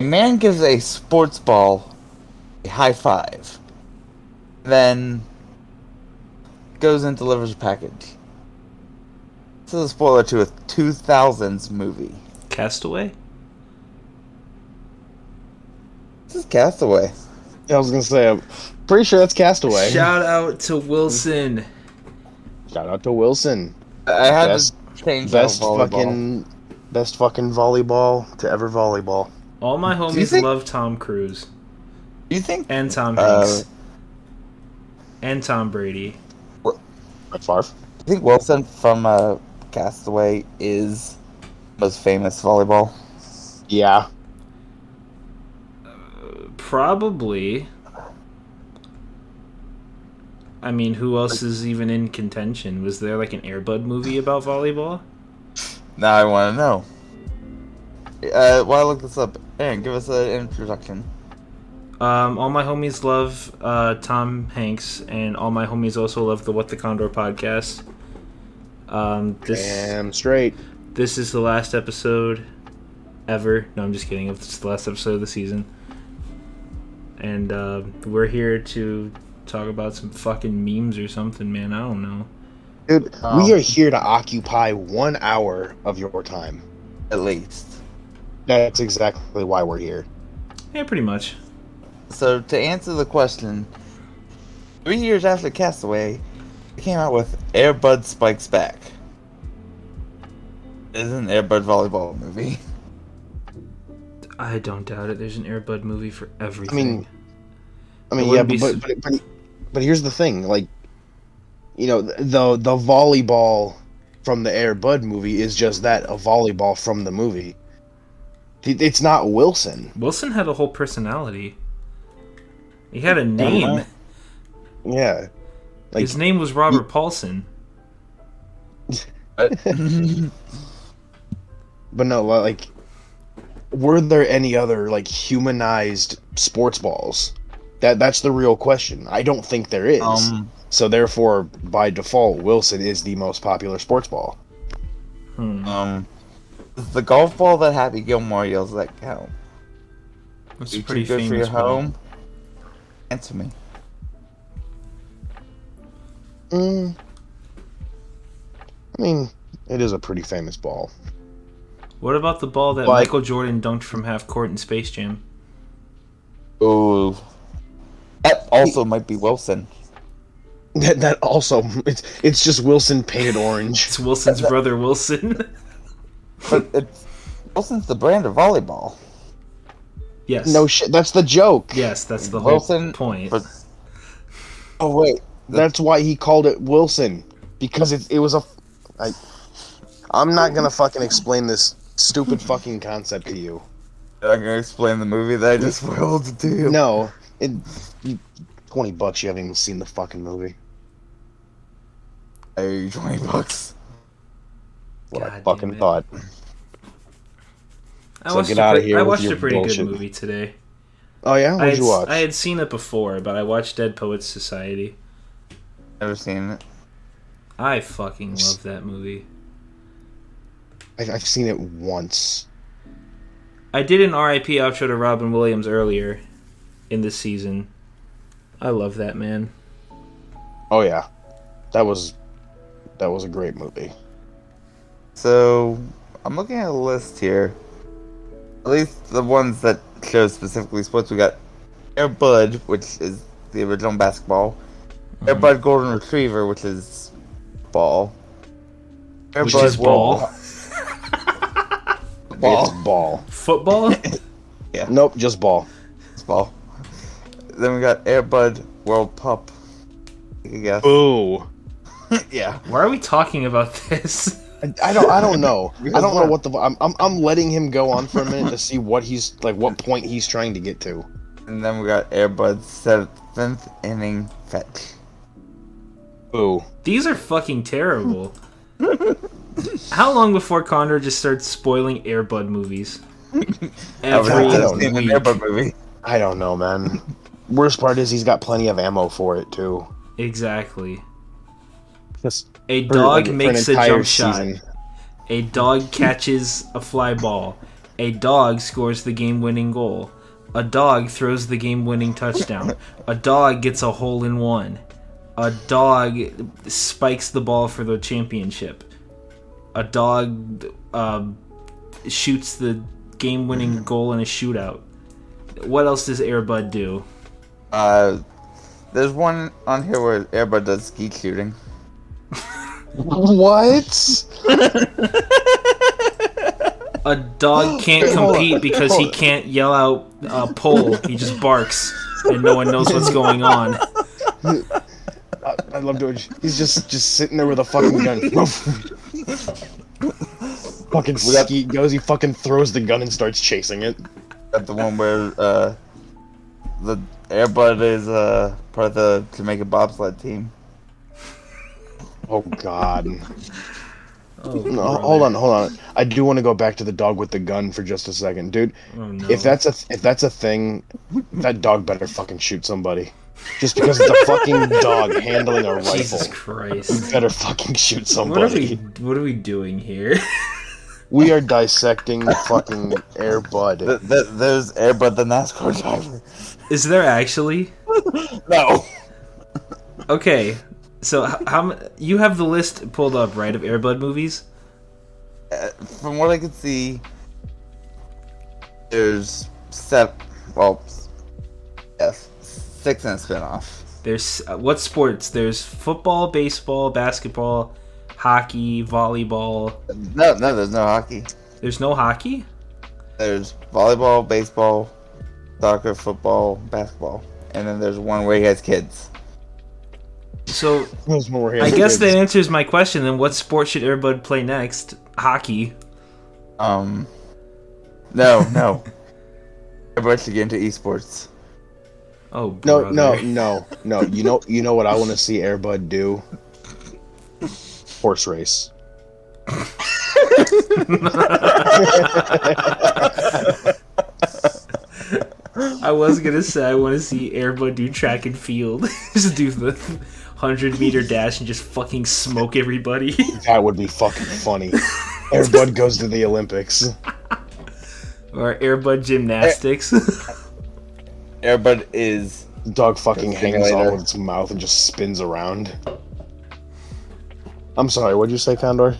A man gives a sports ball a high five, then goes and delivers a package. This is a spoiler to a 2000s movie. Castaway. This is Castaway. I was gonna say, I'm pretty sure that's Castaway. Shout out to Wilson. Shout out to Wilson. I had Best- to change Best fucking, best fucking volleyball to ever volleyball. All my homies think- love Tom Cruise Do you think and Tom Uh, Hanks and Tom Brady. Brett Favre. I think Wilson from uh, Castaway is most famous volleyball? Yeah. Probably. I mean, who else is even in contention? Was there like an Airbud movie about volleyball? Now I want to know. Uh, while I look this up, Aaron, give us an introduction. Um, all my homies love uh, Tom Hanks, and all my homies also love the What the Condor podcast. Um, this Damn straight. this is the last episode ever. No, I'm just kidding. It's the last episode of the season, and uh, we're here to talk about some fucking memes or something, man. I don't know. Dude, Um, we are here to occupy one hour of your time. At least. That's exactly why we're here. Yeah, pretty much. So to answer the question, three years after Castaway, they came out with Airbud Spikes Back. It's an Airbud volleyball movie. I don't doubt it. There's an Airbud movie for everything. I mean, I mean, yeah, but su- but but but here's the thing, like, you know, the the volleyball from the Air Bud movie is just that a volleyball from the movie. It- It's not Wilson. Wilson had a whole personality. He had a name. Yeah, like His name was Robert Paulson. But but no, like, were there any other like humanized sports balls? That that's the real question. I don't think there is. um, so therefore, by default, Wilson is the most popular sports ball. Hmm. um, the golf ball that Happy Gilmore yells that count. That's You pretty too good for your famous ball. home? Answer me. Mm. I mean, it is a pretty famous ball. What about the ball that Like- Michael Jordan dunked from half court in Space Jam? Ooh. That also might be Wilson. That that also it's it's just Wilson painted orange. It's Wilson's brother Wilson. But it's Wilson's the brand of volleyball. yes. No shit. That's the joke. Yes, that's the whole Wilson, point. but- Oh wait, That's why he called it Wilson because it it was a. I, I'm not gonna fucking explain this stupid fucking concept to you. I'm gonna explain the movie that I just spoiled to you. No, it. You, Twenty bucks. You haven't even seen the fucking movie. I owe you twenty bucks. What I fucking thought. I so watched get a outta pre- here I watched a pretty bullshit. good movie today. Oh yeah, I what'd had, you watch? I had seen it before, but I watched Dead Poets Society. Never seen it. I fucking love that movie. I've, I've seen it once. I did an RIP outro to Robin Williams earlier in this season. I love that man. Oh yeah, that was that was a great movie. So I'm looking at a list here. At least the ones that show specifically sports. We got Air Bud, which is the original basketball. Air Mhm. Bud Golden Retriever, which is ball. Air Which Bud is ball. World- Ball. It's ball. Football? Yeah. Nope, just ball. It's ball. Then we got Air Bud World Pup. Take a guess. Boo. yeah. Why are we talking about this? I, I don't. I don't know. I don't know what? what the. I'm, I'm. I'm letting him go on for a minute to see what he's like. What point he's trying to get to. And then we got Air Bud seventh inning fetch. Boo. These are fucking terrible. How long before Condor just starts spoiling Airbud movies? I Every I don't an week. Air Bud movie. I don't know, man. Worst part is he's got plenty of ammo for it too. Exactly. Just A dog for an makes a entire jump shot. A dog catches a fly ball. A dog scores the game-winning goal. A dog throws the game-winning touchdown. a dog gets a hole in one. A dog spikes the ball for the championship. A dog um, shoots the game-winning goal in a shootout. What else does Airbud do? Uh, there's one on here where Airbud does skeet shooting. What? A dog can't compete because he can't yell out uh, "pull." He just barks, and no one knows what's going on. I, I love doing. He's just just sitting there with a fucking gun. fucking We got- skeet goes. He fucking throws the gun and starts chasing it. At the one where uh, the Airbud is uh, part of the Jamaica bobsled team. Oh God. Oh, No, brother. hold on, hold on. I do want to go back to the dog with the gun for just a second, dude. Oh, no. If that's a if that's a thing, that dog better fucking shoot somebody. Just because it's a fucking dog handling a rifle. Jesus rifle, Christ. better fucking shoot somebody. What are we? What are we doing here? We are dissecting the fucking Air Bud. Th- th- there's Airbud the NASCAR driver. Is there actually? No. Okay, so how you have the list pulled up, right, of Airbud movies? Uh, from what I can see, there's seven. Well, yes, six in a spinoff. There's uh, what sports? There's football, baseball, basketball, hockey, volleyball. No, no, there's no hockey. There's no hockey. There's volleyball, baseball, soccer, football, basketball, and then there's one where he has kids. So I guess that answers my question. Then, what sport should Airbud play next? Hockey. Um, no, no. Everybody should get into esports. Oh, No, brother. no, no, no. You know, you know what I want to see Airbud do? Horse race. I was gonna say I want to see Airbud do track and field, just do the hundred meter dash and just fucking smoke everybody. That would be fucking funny. Air Bud goes to the Olympics. or Airbud gymnastics. Airbud is Dog fucking hangs simulator. on with its mouth and just spins around. I'm sorry, what'd you say, Condor?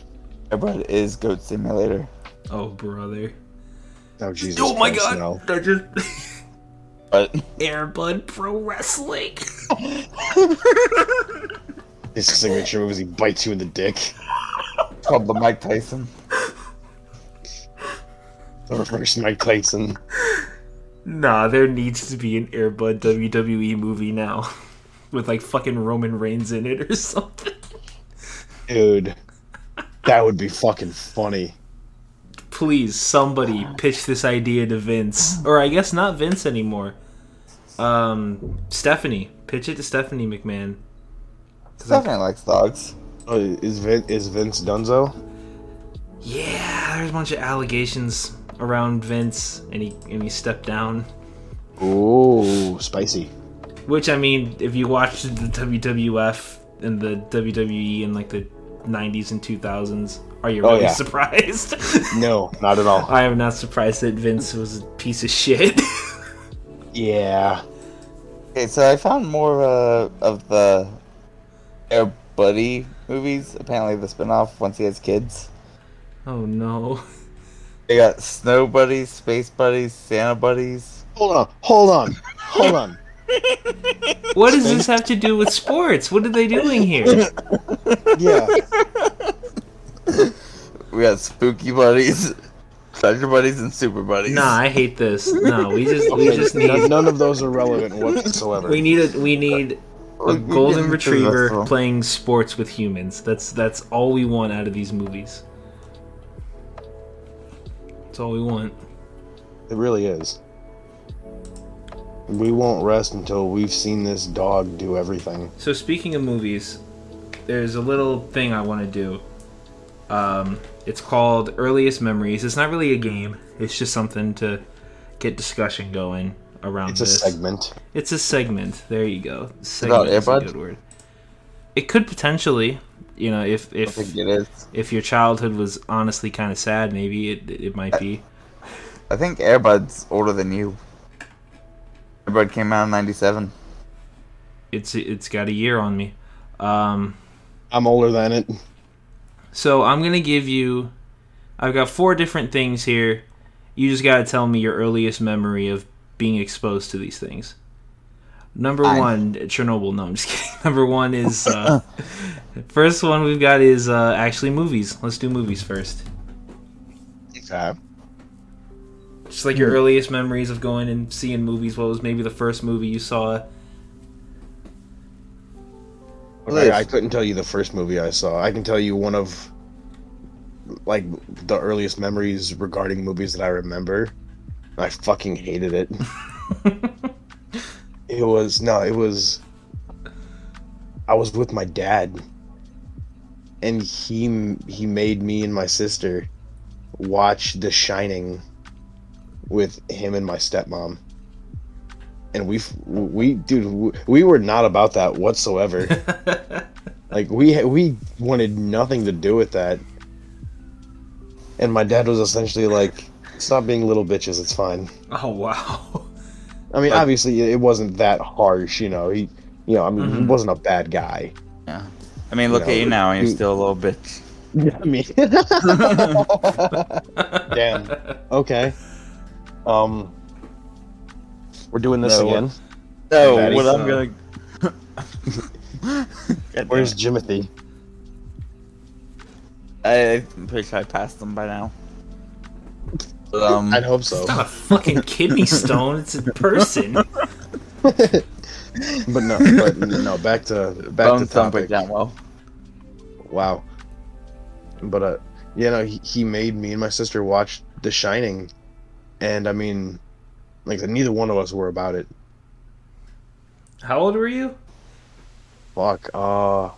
Airbud is Goat Simulator. oh, brother. Oh Jesus! oh my Christ, god! no. That just But Airbud Pro Wrestling. His signature move is he bites you in the dick. it's called the Mike Tyson. The reverse Mike Tyson. Nah, there needs to be an Airbud WWE movie now, with like fucking Roman Reigns in it or something. Dude, that would be fucking funny. Please, somebody pitch this idea to Vince, or I guess not Vince anymore. Um, Stephanie, pitch it to Stephanie McMahon. Stephanie likes dogs. Oh, is Vin, is Vince Dunzo? Yeah, there's a bunch of allegations around Vince, and he and he stepped down. Ooh, spicy. Which I mean, if you watched the WWF and the WWE in like the 90s and 2000s, are you Oh, really yeah. surprised? No, not at all. I am not surprised that Vince was a piece of shit. Yeah. Okay, so I found more uh, of the Air Buddy movies. Apparently, the spinoff once he has kids. oh no. They got Snow Buddies, Space Buddies, Santa Buddies. Hold on, hold on, hold on. What does this have to do with sports? What are they doing here? Yeah. We got Spooky Buddies, Treasure Buddies, and Super Buddies. Nah, I hate this. No, we just we Okay, just none, need none of those are relevant whatsoever. we need a we need a We- we get golden retriever rest of them. playing sports with humans. That's that's all we want out of these movies. That's all we want. It really is. We won't rest until we've seen this dog do everything. So speaking of movies, there's a little thing I want to do. Um, it's called Earliest Memories. It's not really a game. It's just something to get discussion going around this. It's a this. segment. It's a segment. There you go. Segment About is a Airbud? good word. It could potentially, you know, if if it is. if your childhood was honestly kind of sad, maybe it it might be. I think Airbud's older than you. Airbud came out in '97. It's it's got a year on me. Um, I'm older than it. So I'm gonna give you. I've got four different things here. You just gotta tell me your earliest memory of being exposed to these things. Number Fine. one, Chernobyl. No, I'm just kidding. Number one is uh, first one we've got is uh, actually movies. Let's do movies first. Okay. Just like your earliest memories of going and seeing movies. What was maybe the first movie you saw? Okay, I couldn't tell you the first movie I saw. I can tell you one of like the earliest memories regarding movies that I remember. I fucking hated it. it was no, it was I was with my dad and he he made me and my sister watch The Shining with him and my stepmom. And we we dude we were not about that whatsoever. Like we we wanted nothing to do with that. And my dad was essentially like, "Stop being little bitches. It's fine." oh wow. I mean, But- obviously, it wasn't that harsh. You know, he, you know, I mean, he Mhm. wasn't a bad guy. Yeah. I mean, look You at you now, and you're you- still a little bitch. Yeah, I mean, damn. Okay. Um, we're doing this No, what- again. No, Fatty, what I'm gonna. Where's it. Jimothy? I, I'm pretty sure I passed them by now. But, um, I'd hope so. It's not a fucking kidney stone. It's a person. but no, but no. Back to back bones to don't topic. down well. Wow. But uh, you know, he, he made me and my sister watch The Shining, and I mean, like neither one of us were about it. How old were you? Fuck. Uh.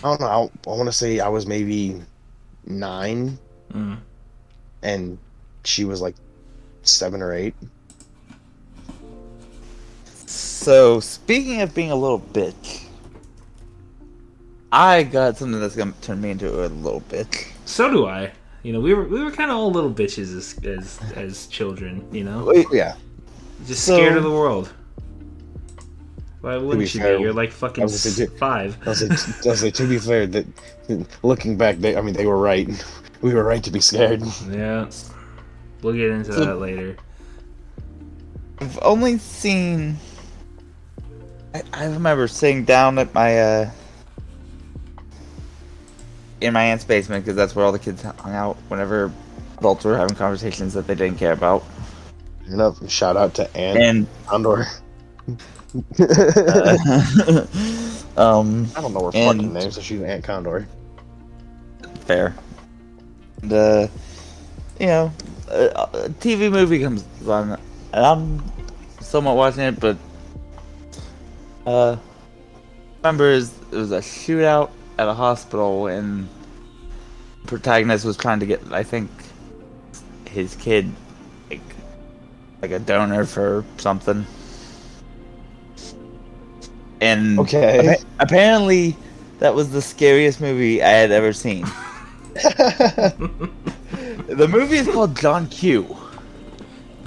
I don't know. I, I want to say I was maybe nine, Mm. and she was like seven or eight. So, speaking of being a little bitch, I got something that's gonna turn me into a little bitch. So do I. You know, we were we were kind of all little bitches as as as children. You know, Yeah. just So- scared of the world. Why wouldn't you fair, be? You're like fucking I was gonna five. I was like, I was like, to be fair, that looking back, they, I mean, they were right. We were right to be scared. Yeah, we'll get into So- that later. I've only seen. I, I remember sitting down at my uh, in my aunt's basement because that's where all the kids hung out whenever adults were having conversations that they didn't care about. Enough. Shout out to Aunt And Condor. uh, um, I don't know her and- fucking name, so she's Aunt Condor. fair. The, uh, you know, a, TV movie comes on, and I'm somewhat watching it, but uh, remember is it was a shootout at a hospital, and the protagonist was trying to get, I think, his kid like like a donor for something. And Okay. appa- apparently, that was the scariest movie I had ever seen. The movie is called John Q.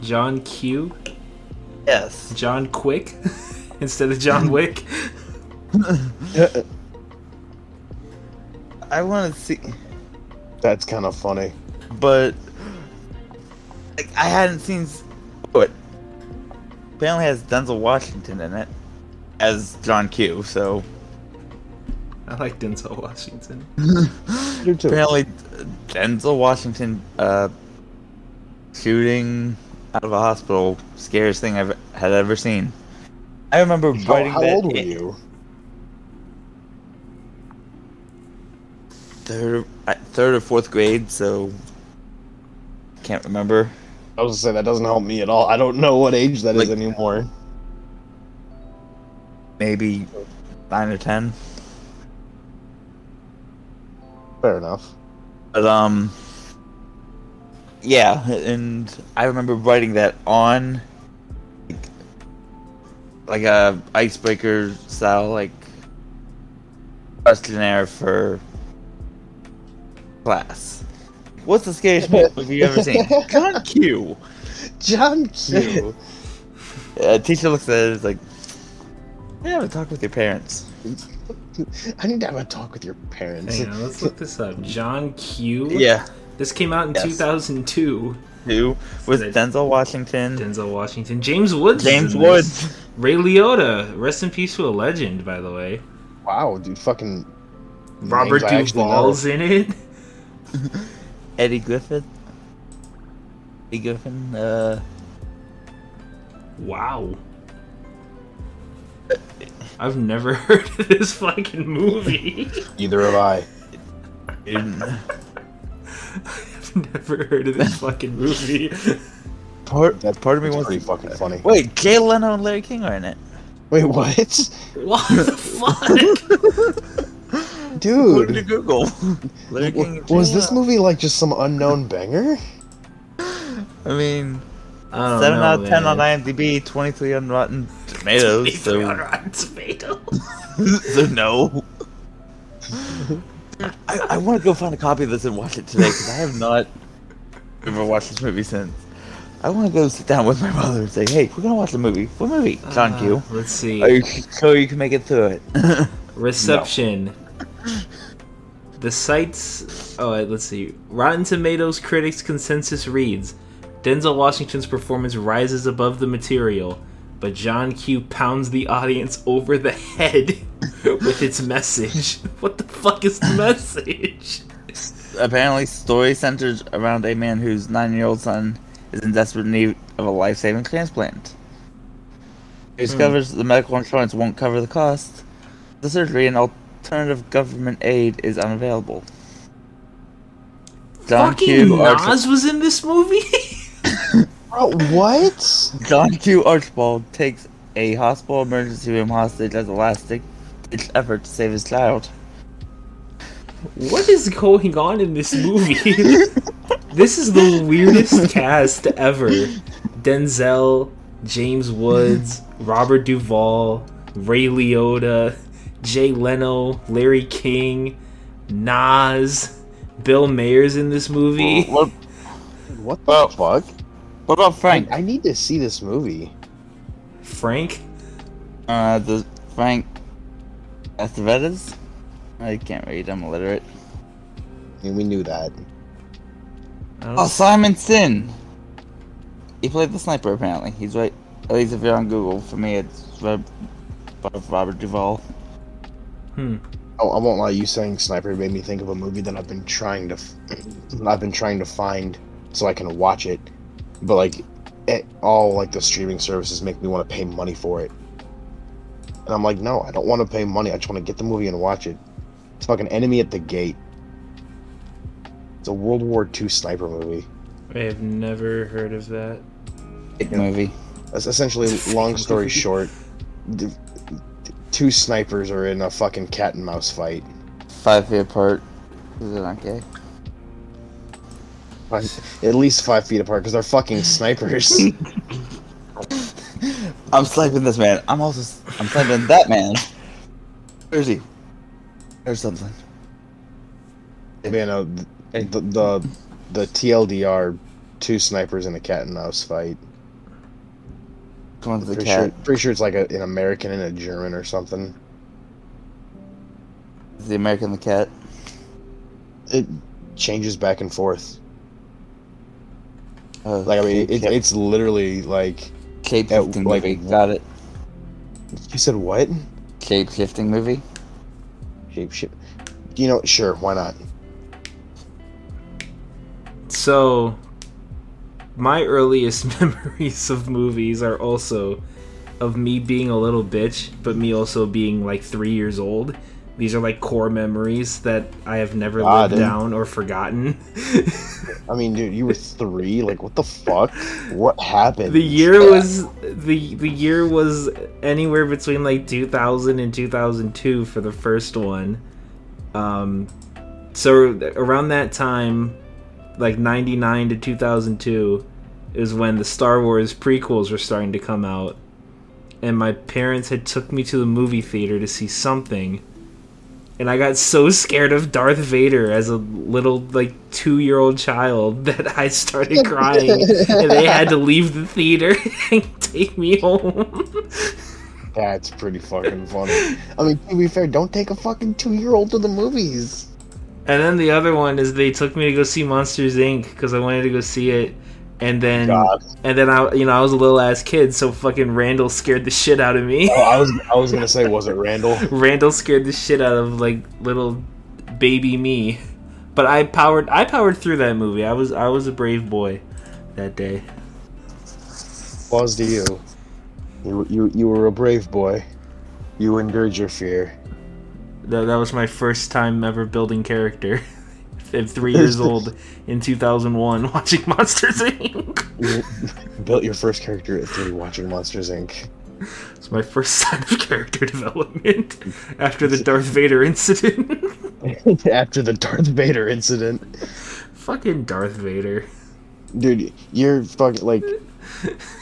John Q. Yes. John Quick instead of John Wick. I want to see, That's kind of funny. but like, I hadn't seen. s- Oh, it apparently has Denzel Washington in it as John Q. So I like Denzel Washington. Apparently, Denzel Washington uh, shooting out of a hospital, scariest thing I've had ever seen. I remember How, writing how that old were in you? Third, uh, third or fourth grade, so can't remember. I was gonna say that doesn't help me at all. I don't know what age that is Like- anymore. Maybe nine or ten. Fair enough. But um, yeah, and I remember writing that on like, like a icebreaker style like questionnaire for class. What's the scariest movie you've ever seen? John Q. John Q. Uh, teacher looks at it. it, is like, "I have a talk with your parents." I need to have a talk with your parents. Hang on, let's look this up. John Q. Yeah, This came out in Yes. 2002. who was That- Denzel Washington, Denzel Washington, James Woods, James in this. Woods, Ray Liotta. Rest in peace to a legend, by the way. Wow, dude, fucking Robert names I. Duvall's in it. Eddie Griffith, Eddie Griffin. Uh, Wow. I've never heard of this fucking movie. Either have I. I've never heard of this fucking movie. part That's part of me It's wants. pretty fucking funny. Wait, Jay Leno and Larry King are in it. Wait, what? What the fuck? Put it Dude, to Google. Larry King. and Jay was this movie like just some unknown banger? I mean, I don't seven know, out of ten man. on IMDb, twenty-three on Rotten Tomatoes. Twenty-three on So, Rotten Tomatoes. so no. I, I want to go find a copy of this and watch it today because I have not ever watched this movie since. I want to go sit down with my mother and say, "Hey, we're gonna watch a movie. What movie? John Q. Uh, let's see. Are you sure you can make it through it?" Reception. The site's oh let's see. Rotten Tomatoes critics consensus reads Denzel Washington's performance rises above the material, but John Q pounds the audience over the head with its message. What the fuck is the message? Apparently, story centers around a man whose nine-year-old son is in desperate need of a life-saving transplant. He hmm. discovers the medical insurance won't cover the cost. The surgery and alternative government aid is unavailable. John Fucking Q. Arch- Nas was in this movie? Bro, what? John Q. Archibald takes a hospital emergency room hostage as a last-ditch effort to save his child. What is going on in this movie? this is the weirdest cast ever. Denzel, James Woods, Robert Duvall, Ray Liotta, Jay Leno, Larry King, Nas, Bill Maher's in this movie. What, What the Well, fuck? what about I, Frank? I need to see this movie. Frank? Uh, the Frank Estevedes? I can't read. I'm illiterate. I mean, we knew that. Oh, Simon Sin. He played the sniper. Apparently, he's right. At least if you're on Google, for me, it's Rob- Robert Duvall. Hmm. Oh, I won't lie. You saying sniper made me think of a movie that I've been trying to, f- I've been trying to find so I can watch it, but like, it, all like the streaming services make me want to pay money for it, and I'm like, no, I don't want to pay money. I just want to get the movie and watch it. It's fucking Enemy at the Gate. It's a World War II sniper movie. I have never heard of that. Big Yeah. movie. That's essentially, long story short, d- d- two snipers are in a fucking cat and mouse fight. Five feet apart. Is it not gay? At least five feet apart because they're fucking snipers. I'm sniping this man. I'm also I'm sniping that man. Where is he? There's something. Man, uh, the, the the TLDR, two snipers in a cat and mouse fight. Come on to the Pretty cat. sure, pretty sure it's like a, an American and a German or something. The American the cat? It changes back and forth. Oh, Like I mean, it, it's literally like Cape shifting like- movie. Got it. you said. What Cape shifting movie. shape shit? You know, sure, why not? So, my earliest memories of movies are also of me being a little bitch, but me also being like three years old. These are like core memories that I have never Ah, lived dude. down or forgotten. I mean, dude, you were three. Like, what the fuck? What happened? the year was the the year was anywhere between like 2000 and 2002 for the first one. Um, so around that time, like 99 to 2002, is when the Star Wars prequels were starting to come out, and my parents had took me to the movie theater to see something, and I got so scared of Darth Vader as a little like two year old child that I started crying, and they had to leave the theater and take me home. That's pretty fucking funny. I mean, to be fair, don't take a fucking two year old to the movies. And then the other one is they took me to go see Monsters Inc. because I wanted to go see it, and then God. and then I you know I was a little ass kid, so fucking Randall scared the shit out of me. Oh, I was I was gonna say, was it Randall? Randall scared the shit out of like little baby me. But I powered I powered through that movie. I was I was a brave boy that day. Applause to you. You you you were a brave boy. You endured your fear. That, that was my first time ever building character. At three years old in 2001, watching Monsters Inc. You built your first character at three watching Monsters Inc. It's my first sign of character development after the Darth Vader incident. After the Darth Vader incident. Fucking Darth Vader. Dude, you're fucking like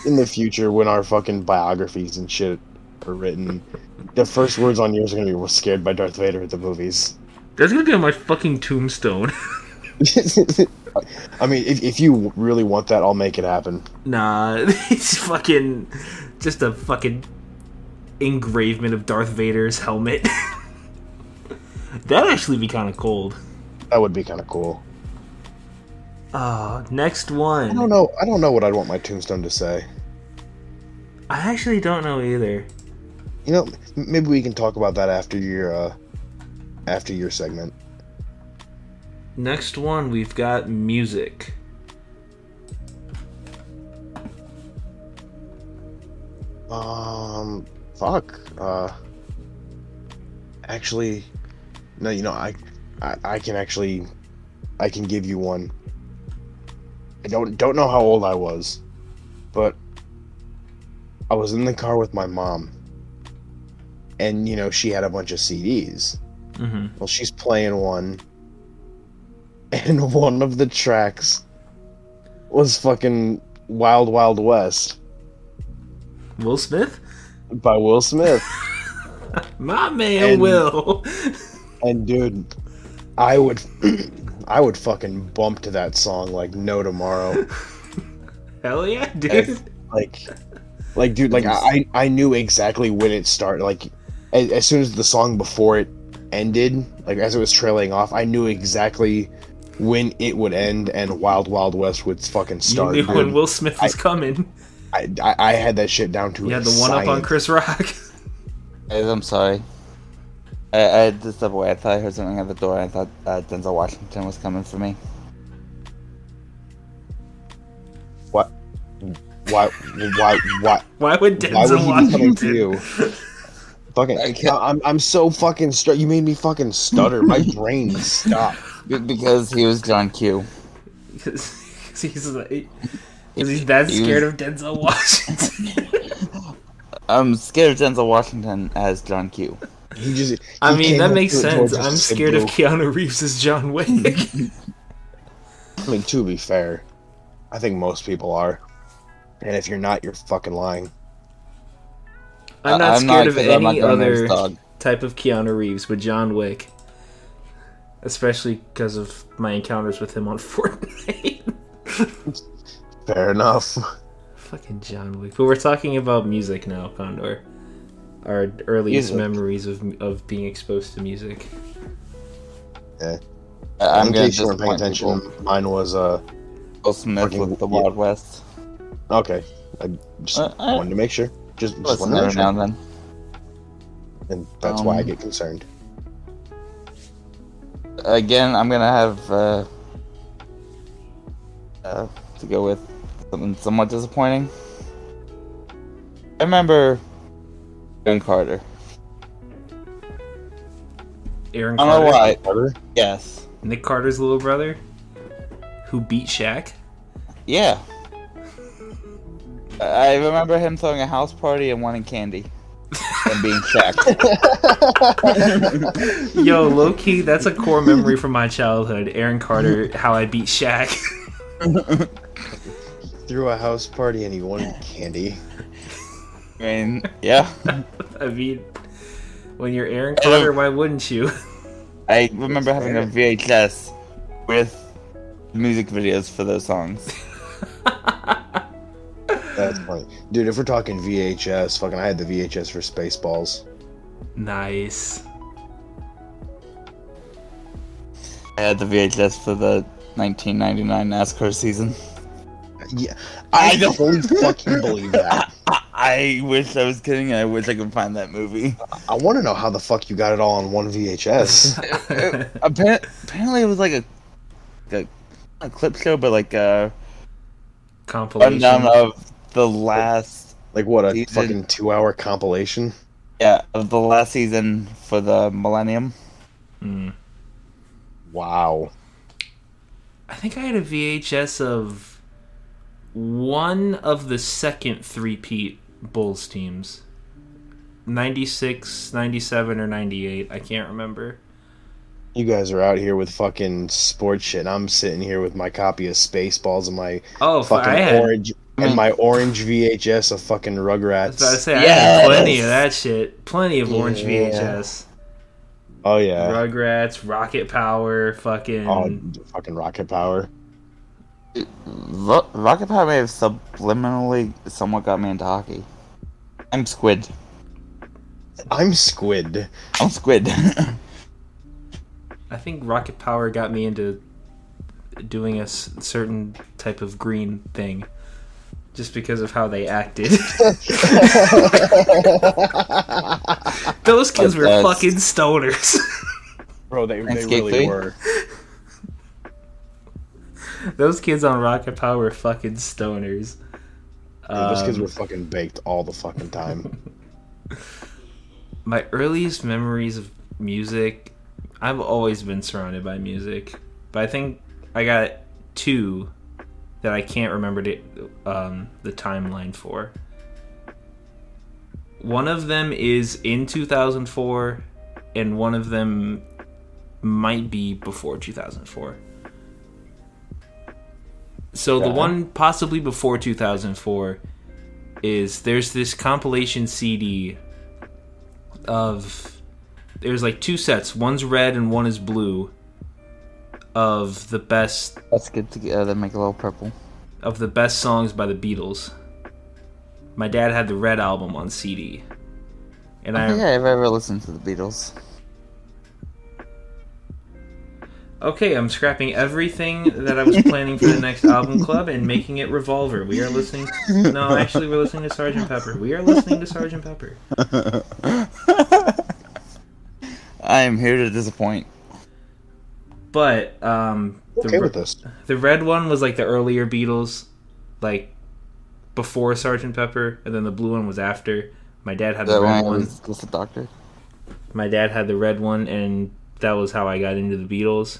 in the future when our fucking biographies and shit are written, the first words on yours are gonna be we're scared by Darth Vader at the movies. That's gonna be on my fucking tombstone. I mean, if, if you really want that, I'll make it happen. Nah, it's fucking just a fucking engravement of Darth Vader's helmet. That'd actually be kind of cold. That would be kind of cool. Uh, next one. I don't know. I don't know what I'd want my tombstone to say. I actually don't know either. You know, maybe we can talk about that after your uh after your segment. Next one, we've got music. Um, fuck. Uh, actually, no. You know, I, I, I can actually, I can give you one. I don't don't know how old I was, but I was in the car with my mom, and you know she had a bunch of CDs. Mm-hmm. Well, she's playing one, and one of the tracks was fucking Wild Wild West Will Smith? by Will Smith. My man, And- Will. And dude, I would, I would fucking bump to that song like no tomorrow. Hell yeah, dude. If- Like, like dude, like I, I knew exactly when it started. Like, as, as soon as the song before it ended, like as it was trailing off, I knew exactly when it would end and Wild Wild West would fucking you start. knew dude. when Will Smith was coming. I, I, I had that shit down to You had the one up on. Chris Rock. I'm sorry. I, I had to step away. I thought I heard something at the door. I thought uh, Denzel Washington was coming for me. What? Why? Why? Why? Why would Why would Denzel he be coming to Washington? you? Fucking, I can't- I'm I'm so fucking stu- You made me fucking stutter. My brain stopped. Because he was John Q. Because he's like, because he's that He scared was- of Denzel Washington. I'm scared of Denzel Washington as John Q. He just. I mean, that makes sense. I'm scared of "Bro." Keanu Reeves as John Wick. I mean, to be fair, I think most people are. And if you're not, you're fucking lying. I'm not I- scared of 'cause I'm any other type of Keanu Reeves, but John Wick. Especially because of my encounters with him on Fortnite. Fair enough. Fucking John Wick. But we're talking about music now, Condor. Our earliest Music. memories of of being exposed to music. I- I'm In gonna case you weren't paying attention, people. mine was uh. Will Smith with the yeah. Wild West. Okay, I just Uh, I- wanted to make sure. Just, just Listen wanted to every now and then. And that's why I Um, get concerned. Again, I'm gonna have uh, uh, to go with something somewhat disappointing. I remember Aaron Carter. Aaron I don't know why. Carter? Yes. Nick Carter's little brother, who beat Shaq. Yeah. I remember him throwing a house party and wanting candy. and being Shaq. Yo, low key, that's a core memory from my childhood. Aaron Carter, how I beat Shaq. Threw a house party and he wanted candy. I mean, yeah. I mean, when you're Aaron Carter, why wouldn't you? I remember having a VHS with music videos for those songs. That's funny, dude. If we're talking VHS, fucking, I had the VHS for Spaceballs. Nice. I had the VHS for the 1999 NASCAR season. Yeah, I, I don't- fully fucking believe that. I wish I was kidding, I wish I could find that movie. I want to know how the fuck you got it all on one VHS. Appar- Apparently, it was like a, a, a clip show, but like a Compilation. rundown of the last, like what a Season- fucking two-hour compilation. yeah, of the last season for the Millennium. Hmm. Wow. I think I had a VHS of one of the second three-peat Bulls teams. 96, 97, or 98. I can't remember. You guys are out here with fucking sports shit. and I'm sitting here with my copy of Spaceballs and my Oh, fucking I had. orange and mm. my orange VHS of fucking I was Rugrats. about to say, I Yes! had plenty of that shit. Plenty of orange Yeah. VHS. Oh yeah. Rugrats, Rocket Power, fucking. Oh, fucking Rocket Power. Ro- Rocket Power may have subliminally somewhat got me into hockey. I'm Squid. I'm Squid. I'm Squid. I think Rocket Power got me into doing a certain type of green thing. Just because of how they acted. Those kids were That's- fucking stoners. Bro, they, they Thanks, really Three. were. Those kids on Rocket Power were fucking stoners. Dude, those kids Um, were fucking baked all the fucking time. my earliest memories of music i've always been surrounded by music but i think i got two that i can't remember the, um, the timeline for. One of them is in 2004 and one of them might be before 2004 so the one possibly before 2004 is there's this compilation cd of there's like two sets. One's red and one is blue of the best Let's get together uh, and make a little purple. of the best songs by the beatles my dad had the red album on cd and I, I think I have ever listened to the Beatles. okay i'm scrapping everything that i was planning for the next album club and making it revolver we are listening no actually we're listening to sergeant pepper we are listening to sergeant pepper I am here to disappoint. But um the okay re- with this. The red one was like the earlier Beatles, like before Sergeant Pepper, and then the blue one was after. My dad had the That red one one. was just a doctor. My dad had the red one, and that was how I got into the Beatles.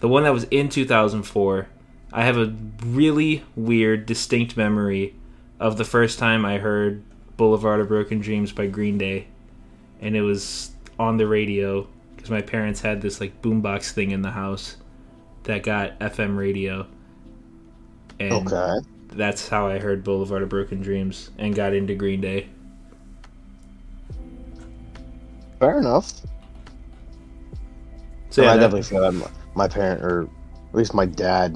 The one that was in 2004, I have a really weird, distinct memory of the first time I heard Boulevard of Broken Dreams by Green Day. And it was on the radio because my parents had this like boombox thing in the house that got FM radio. And Okay. that's how I heard Boulevard of Broken Dreams and got into Green Day. Fair enough. So I yeah, that- definitely feel that my, my parent, or at least my dad,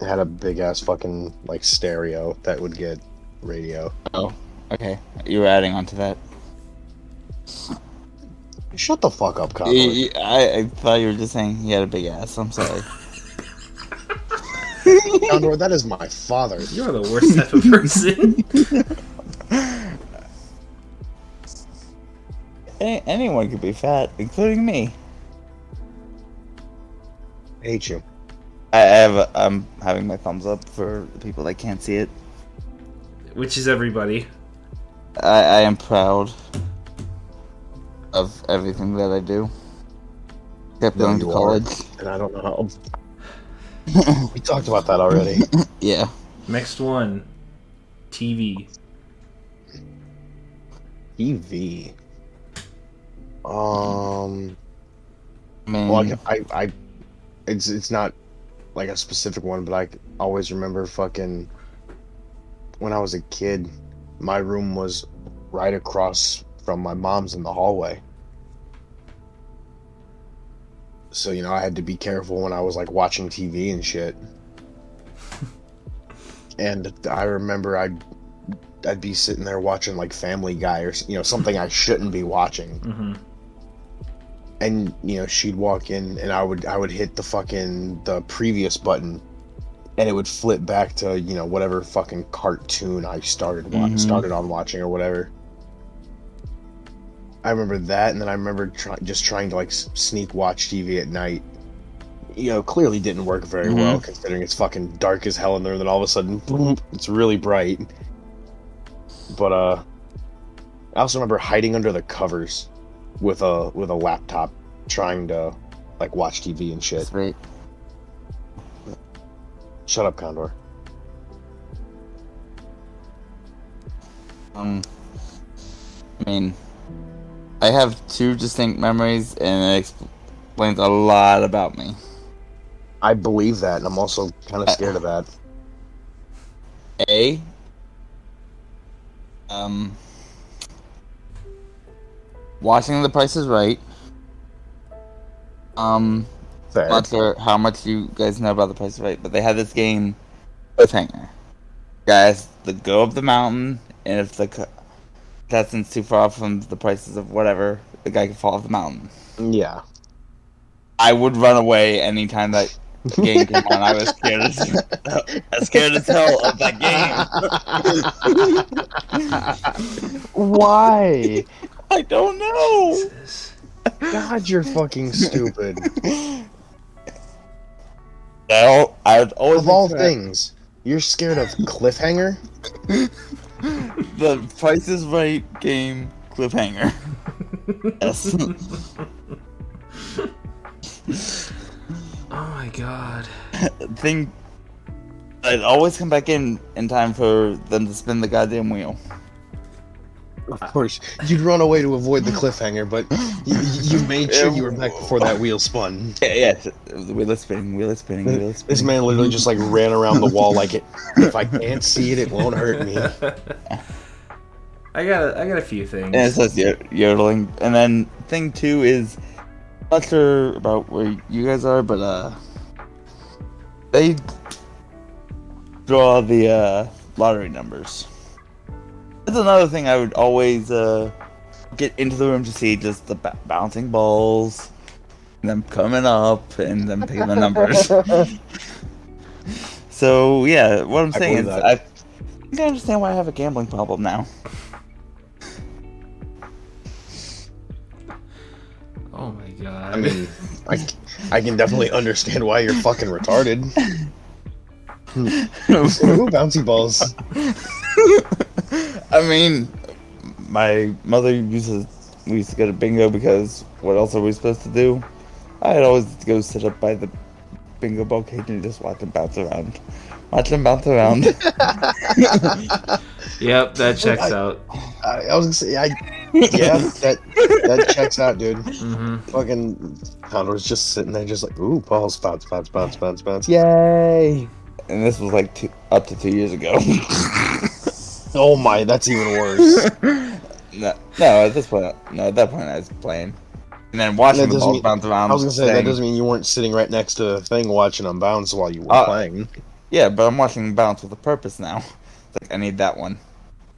had a big ass fucking like stereo that would get radio. Oh, okay. You were adding on to that. Shut the fuck up, Conrad. Y- y- I, I thought you were just saying he had a big ass. I'm sorry. Condor, that is my father. You're the worst type of person. A- anyone could be fat, including me. I hate you. I, I have. A, I'm having my thumbs up for the people that can't see it. Which is everybody. I, I am proud of everything that I do. Kept No, going to you are. college. And I don't know how. we talked about that already. Yeah. Next one. TV. EV. Um. I mean, Well, I, I, I, it's it's not like a specific one, but I always remember fucking when I was a kid. My room was right across from my mom's in the hallway. so you know I had to be careful when I was like watching TV and shit. and I remember I'd I'd be sitting there watching like Family Guy or you know something I shouldn't be watching, hmm and you know she'd walk in and I would I would hit the fucking the previous button, and it would flip back to you know whatever fucking cartoon I started wa- Mhm. started on watching or whatever. I remember that, and then I remember try- just trying to like sneak watch TV at night. You know, clearly didn't work very well considering it's fucking dark as hell in there. And then all of a sudden, boom, it's really bright. But uh, I also remember hiding under the covers with a with a laptop, trying to like watch TV and shit. Sweet. Shut up, Condor. Um, I mean, I have two distinct memories, and it explains a lot about me. I believe that, and I'm also kind of scared of that. A. Um. Watching The Price is Right. Um, Fair. not sure how much you guys know about The Price is Right, but they had this game, Cliffhanger. Guys, the go up the mountain, and if the contestant's too far from the prices of whatever, the guy can fall off the mountain. Yeah. I would run away anytime that game came on. I was scared as, I was scared as hell of that game. Why? I don't know. God, you're fucking stupid. No, I would always of all things, you're scared of cliffhanger. the Price is Right game cliffhanger. yes. oh my god. Thing. I'd always come back in in time for them to spin the goddamn wheel. Of course, you'd run away to avoid the cliffhanger, but you, you made sure you were back before that wheel spun. Yeah, yes. The wheel is spinning. Wheel is spinning. Wheel is spinning. This man literally just like ran around the wall like it. If I can't see it, it won't hurt me. I got a, I got a few things. And it says yo- yodeling. And then thing two is, I'm not sure about where you guys are, but uh, they draw the uh, lottery numbers. That's another thing I would always uh, get into the room to see just the ba- bouncing balls, and them coming up, and them picking the numbers. so yeah, what I'm I saying is, believe that. I think I understand why I have a gambling problem now. oh my god. I mean, I, I can definitely understand why you're fucking retarded. Ooh, bouncy balls. I mean, my mother uses we used to go to bingo because what else are we supposed to do? I'd always go sit up by the bingo ball cage and just watch them bounce around. Watch them bounce around. yep, that checks I- out. I, I was gonna say, I, yeah, that that checks out, dude. hmm Fucking Condor's just sitting there, just like, ooh, balls, bounce, bounce, bounce, bounce, bounce. Yay! and this was like two, up to two years ago. Oh my, that's even worse. no, no, at this point, no, at that point I was playing, and then watching That the doesn't balls mean- bounce around. I was gonna say that doesn't mean you weren't sitting right next to the thing watching them bounce while you were Uh, playing. Yeah, but I'm watching them bounce with a purpose now. It's like I need that one.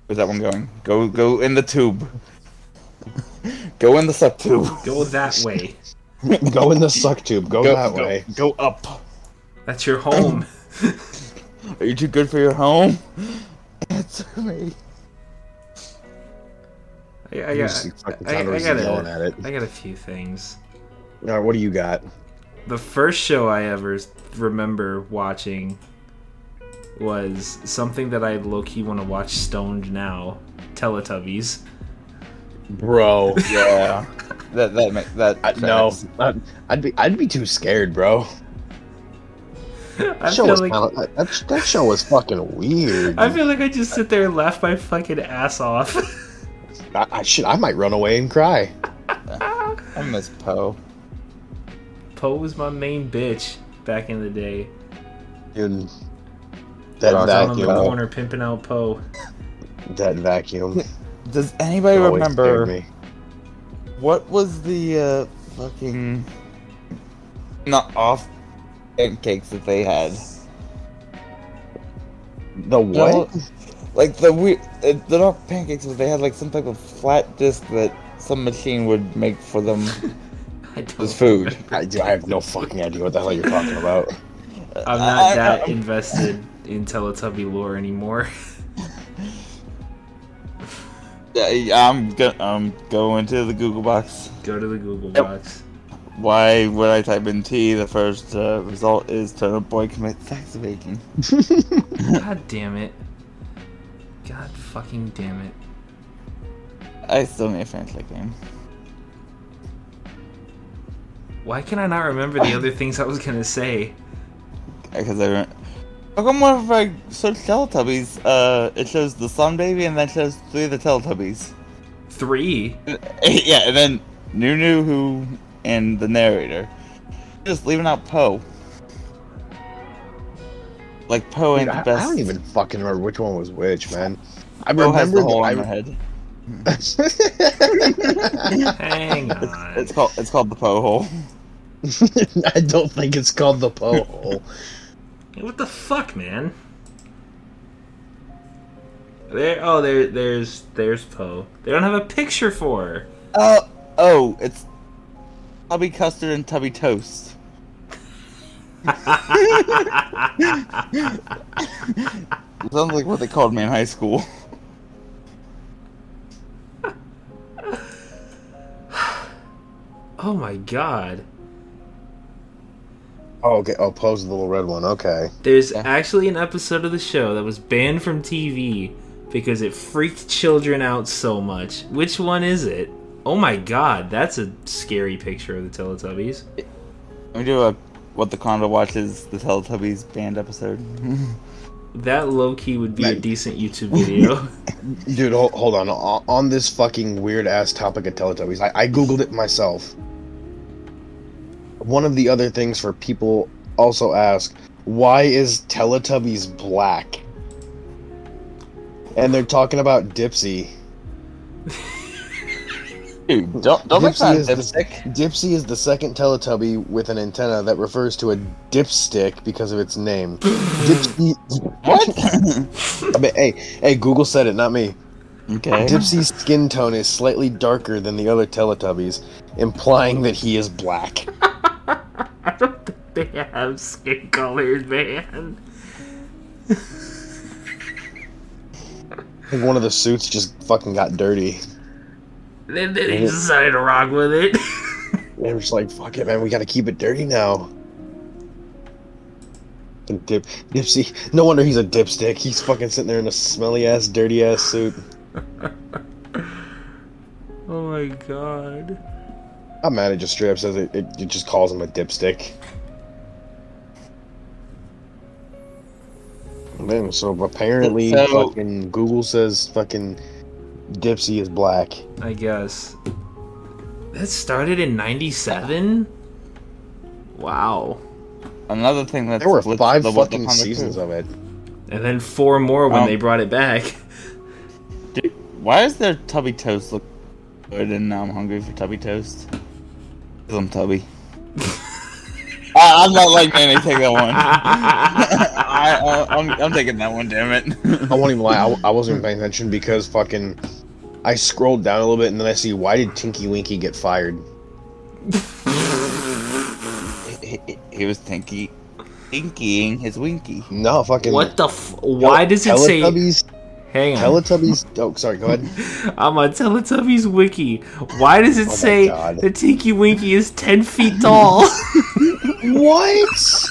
Where's that one going? Go, go in the tube. go in the suck tube. Go that way. go in the suck tube. Go, that way. Go up. That's your home. Are you too good for your home? Answer me. I, I, got, see fucking I, I, got yelling a, at it. I got a few things. All right, what do you got? The first show I ever remember watching was something that I low key want to watch stoned now Teletubbies. Bro. Yeah. that that that. I, no. I'd, I'd be I'd be too scared, bro. I That show feel, was like, kinda, that, that show was fucking weird. I feel like I just sit there and laugh my fucking ass off. I, I should I might run away and cry. I miss Po. Po was my main bitch back in the day. Dude, that Rock Down on the vacuum, corner pimping out Po. that vacuum. Does anybody always remember me. what was the uh, fucking not off pancakes that they had. The what? know, Like the we, uh, they're not pancakes, but they had like some type of flat disc that some machine would make for them I don't as food. I, do- I have no fucking idea what the hell you're talking about. I'm not I- I- that I'm- invested in Teletubby lore anymore. Yeah, I'm go- I'm going to the Google box. Go to the Google Yep. box. Why would I type in T? The first uh, result is Turnip Boy commits sex evasion. God damn it. God fucking damn it. I still need to finish that game. Why can I not remember the other things I was gonna say? Because I don't. How come whenever I search Teletubbies, uh, it shows the Sun Baby and then shows three of the Teletubbies? Three? yeah, and then Noo-Noo, who, and the narrator. Just leaving out Po. Like Po ain't Dude, I, the I best. don't even fucking remember which one was which, man. I Po has remember the hole that in I- the head. Hang It's, on. it's called it's called the Po hole. I don't think it's called the Po hole. What the fuck, man? There. Oh, there. There's. There's Po. They don't have a picture for her. Oh, oh, it's Tubby Custard and Tubby Toast. Sounds like what they called me in high school. oh my god. Oh, okay. Oh, Po's the little red one. Okay. There's Yeah. actually an episode of the show that was banned from TV because it freaked children out so much. Which one is it? Oh my god, that's a scary picture of the Teletubbies. We do a what the Condor watches the Teletubbies banned episode. That low key would be a decent YouTube video. Dude, hold, hold on. O- On this fucking weird ass topic of Teletubbies, I, I googled it myself. One of the other things for people also ask, why is Teletubbies black? And they're talking about Dipsy. Dude, don't don't Dipsy fun of is the- Dipsy is the second Teletubby with an antenna that refers to a dipstick because of its name. Dipsy. What? I mean, hey, hey, Google said it, not me. okay. Dipsy's skin tone is slightly darker than the other Teletubbies, implying that he is black. I don't think they have skin colors, man. I think one of the suits just fucking got dirty. Then they decided to rock with it. They were just like, fuck it, man, we gotta keep it dirty now. And Dip, Dipsy, no wonder he's a dipstick. He's fucking sitting there in a smelly ass, dirty ass suit. oh my god. I'm mad it just straight up says it, it, it just calls him a dipstick. Man, so apparently So- fucking Google says fucking Dipsy is black. I guess. That started in 97? Wow. Another thing that's There were with five the What the fucking seasons of it. And then four more when Um, they brought it back. Dude, why does their Tubby Toast look good and now I'm hungry for Tubby Toast? Because I'm Tubby. I, I'm not like man, I take that one. I, I, I'm, I'm taking that one, damn it. I won't even lie, I, I wasn't even paying attention because fucking I scrolled down a little bit and then I see why did Tinky Winky get fired? he, he- he was tinky, tinkying his winky. No, fucking what the f- Why does it say. Hang on. Teletubbies? Oh, sorry. Go ahead. I'm on Teletubbies Wiki. Why does it Oh say God. that Tinky Winky is 10 feet tall? what?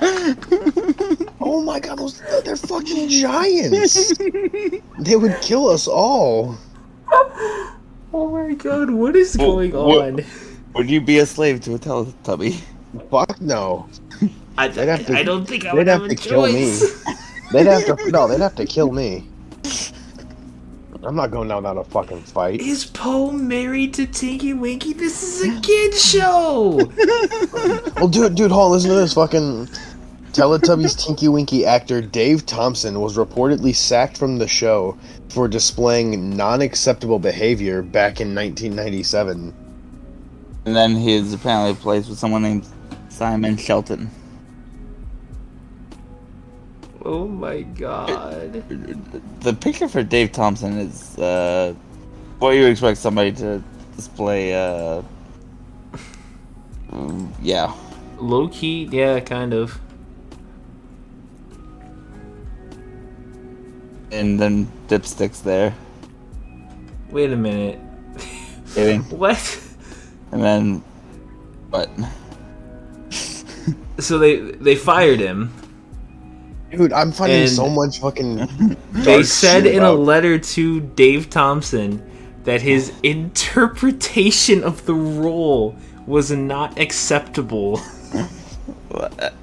oh my god, those they're fucking giants. they would kill us all. oh my god, what is Well, going what- on? Would you be a slave to a Teletubby? Fuck no. I, They'd have to- I don't think I they'd would have have, a to kill me. They'd have to no, they'd have to kill me. I'm not going down without a fucking fight. Is Po married to Tinky Winky? This is a kid show. Well, dude, dude, hold on, listen to this. Fucking Teletubbies Tinky Winky actor Dave Thompson was reportedly sacked from the show for displaying non-acceptable behavior back in 1997. And then he's apparently plays with someone named Simon Shelton. Oh my god. The picture for Dave Thompson is uh, what you expect somebody to display. Uh, mm, yeah, Low key, yeah, kind of. and then dipsticks there. Wait a minute. Kidding. What? And then, what? So they they fired him. Dude, I'm finding And- so much fucking. They said shit in a letter to Dave Thompson that his interpretation of the role was not acceptable.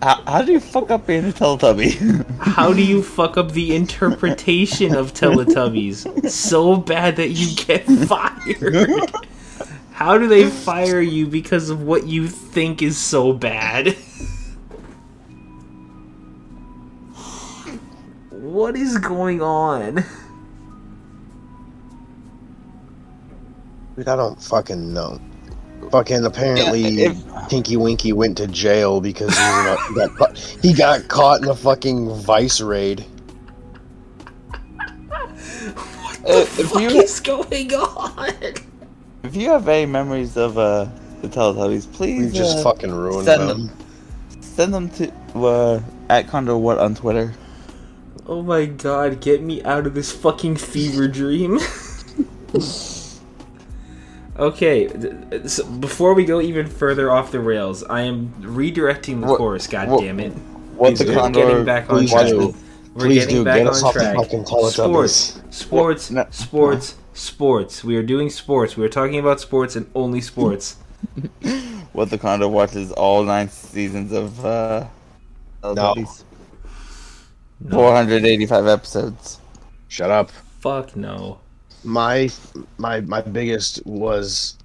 How, how do you fuck up being a Teletubby? How do you fuck up the interpretation of Teletubbies so bad that you get fired? How do they fire you because of what you think is so bad? What is going on? Dude, I don't fucking know. Fucking apparently, Yeah, if- Tinky Winky went to jail because he, was in a- got caught, he got caught in a fucking vice raid. Uh, if What you is going on? if you have any memories of uh, the Teletubbies, We please just uh, fucking ruined send them. send them to uh, at Condor What on Twitter. Oh my god, get me out of this fucking fever dream. okay, so before we go even further off the rails, I am redirecting the What- course, god what- damn it. What Please the. We're Condor getting back on track. do. We're Please getting do, back get us on off the track. fucking Teletubbies. Sports, sports, no. sports, sports. We are doing sports. We are talking about sports and only sports. What the Condor watches all nine seasons of uh, Teletubbies. No. 485 episodes. Shut up. Fuck no. My my my biggest was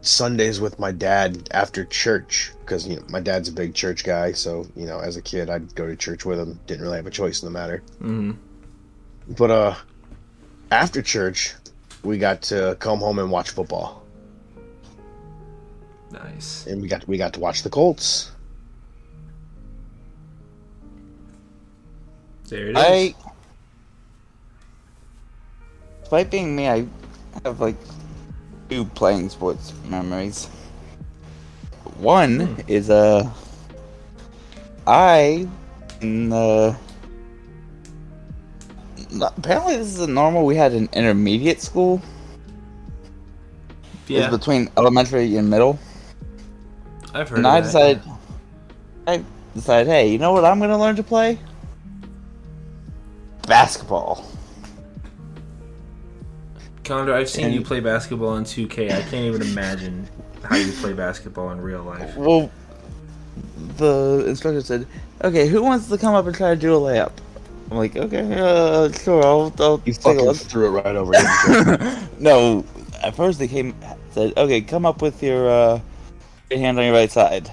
Sundays with my dad after church because you know my dad's a big church guy. So you know, as a kid, I'd go to church with him. Didn't really have a choice in the matter. hmm But uh, after church, we got to come home and watch football, Nice. and we got we got to watch the Colts. There it is. I, despite being me, I have like two playing sports memories. One Hmm. is uh, I in the apparently this is a normal. We had an intermediate school. It yeah, was between elementary and middle. I've heard. And I that. decided, I decided, hey, you know what I'm gonna learn to play? Basketball. Condor, I've seen And- you play basketball in 2K. I can't even imagine how you play basketball in real life. Well, the instructor said, "Okay, who wants to come up and try to do a layup?" I'm like, "Okay, uh, sure, I'll, I'll You take a fucking look." threw it right over. didn't no, at first they came said, "Okay, come up with your uh, your hand on your right side."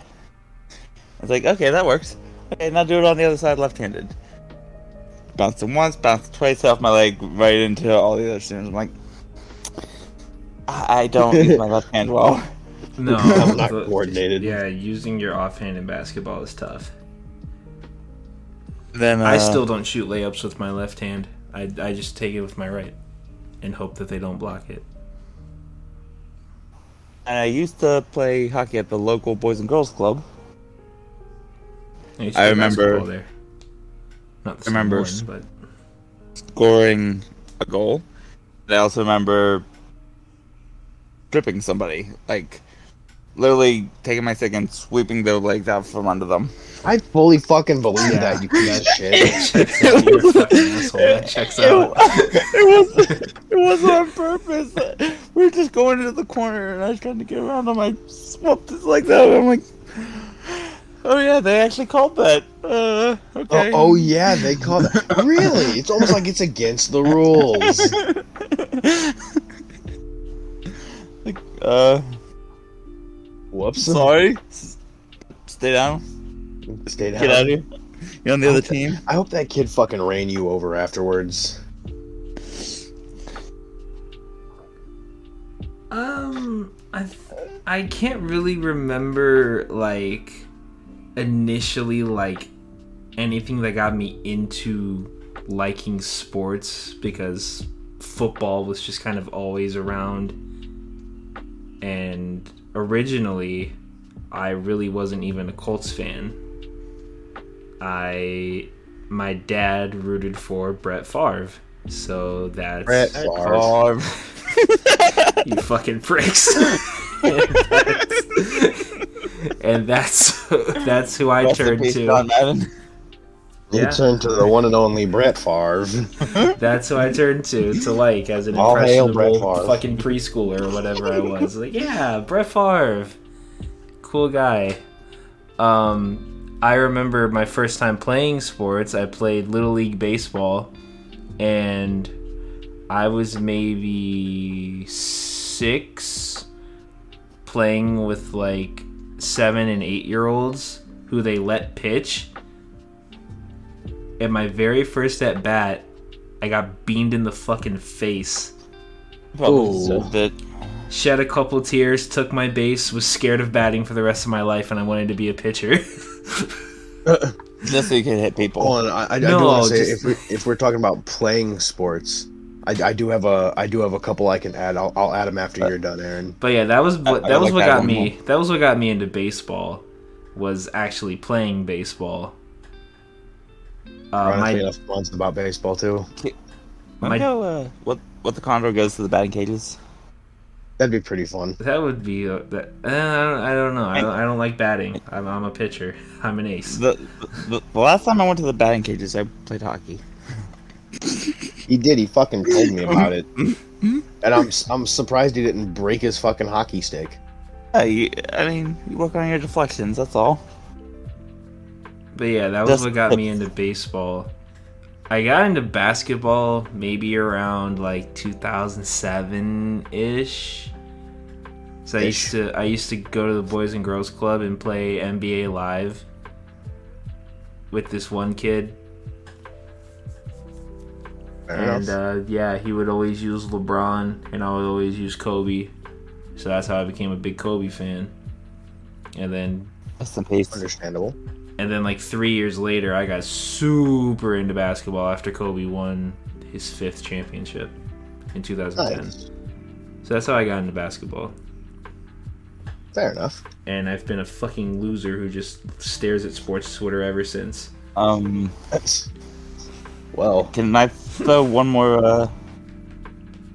I was like, "Okay, that works." Okay, now do it on the other side, left-handed. Bounced it once, bounced twice off my leg, right into all the other students. I'm like, I I don't use my left hand well. No, I'm not the- coordinated. Yeah, using your offhand in basketball is tough. Then uh, I still don't shoot layups with my left hand. I, I just take it with my right and hope that they don't block it. And I used to play hockey at the local Boys and Girls Club. I, used to I remember- basketball there. Not the I remember same one, scoring a goal. And I also remember tripping somebody, like literally taking my stick and sweeping their legs out from under them. I fully fucking believe Yeah. that, you piece of shit. but checks out. You're asshole. That checks out. It, was it wasn't on purpose. We were just going into the corner and I was trying to get around them. I swapped his legs out. I'm like, oh yeah, they actually called that. Uh, okay. Oh, oh yeah, they called that. Really? It's almost like it's against the rules. like, uh, Whoops. sorry. Stay down. Stay down. Get out of here. You're on the other team. I hope that kid fucking ran you over afterwards. Um, I I can't really remember like initially like anything that got me into liking sports because football was just kind of always around and originally I really wasn't even a Colts fan. I my dad rooted for Brett Favre. So that's Brett Favre. Favre. you fucking pricks. and that's that's who I Rest turned to. John Madden. You Yeah. turn to the one and only Brett Favre. That's who I turned to to like as an All impressionable fucking preschooler or whatever I was. Like, yeah, Brett Favre, cool guy. Um, I remember my first time playing sports. I played little league baseball, and I was maybe six, playing with like seven and eight year olds who they let pitch. And my very first at bat, I got beamed in the fucking face. Probably Ooh. Shed a couple tears, took my base, was scared of batting for the rest of my life, and I wanted to be a pitcher. Just so you can hit people. Hold on, I, I, I No, do want to say just- if we're, if we're talking about playing sports, I, I do have a I do have a couple I can add. I'll, I'll add them after you're done, Aaron. but yeah, that was what I- I that was like what got one me. That was what got me into baseball. Was actually playing baseball. Uh, Honestly, my enough months about baseball too. My- My, know, uh, what what the condor goes to the batting cages? That'd be pretty fun. that would be uh, that. Uh, I, don't, I don't know. I don't, I don't like batting. I'm, I'm a pitcher. I'm an ace. The, the the last time I went to the batting cages, I played hockey. He did. He fucking told me about it, mm-hmm. and I'm I'm surprised he didn't break his fucking hockey stick. Yeah, you, I mean, you work on your deflections. That's all. But yeah, that was Just- what got me into baseball. I got into basketball maybe around like 2007 ish. So I used to I used to go to the Boys and Girls Club and play NBA Live with this one kid, Fair and uh, yeah, he would always use LeBron, and I would always use Kobe. So that's how I became a big Kobe fan. And then Rest in peace. Understandable. And then like three years later, I got super into basketball after Kobe won his fifth championship in 2010. Nice. So that's how I got into basketball. Fair enough. And I've been a fucking loser who just stares at sports Twitter ever since. Um, well. can I throw one more uh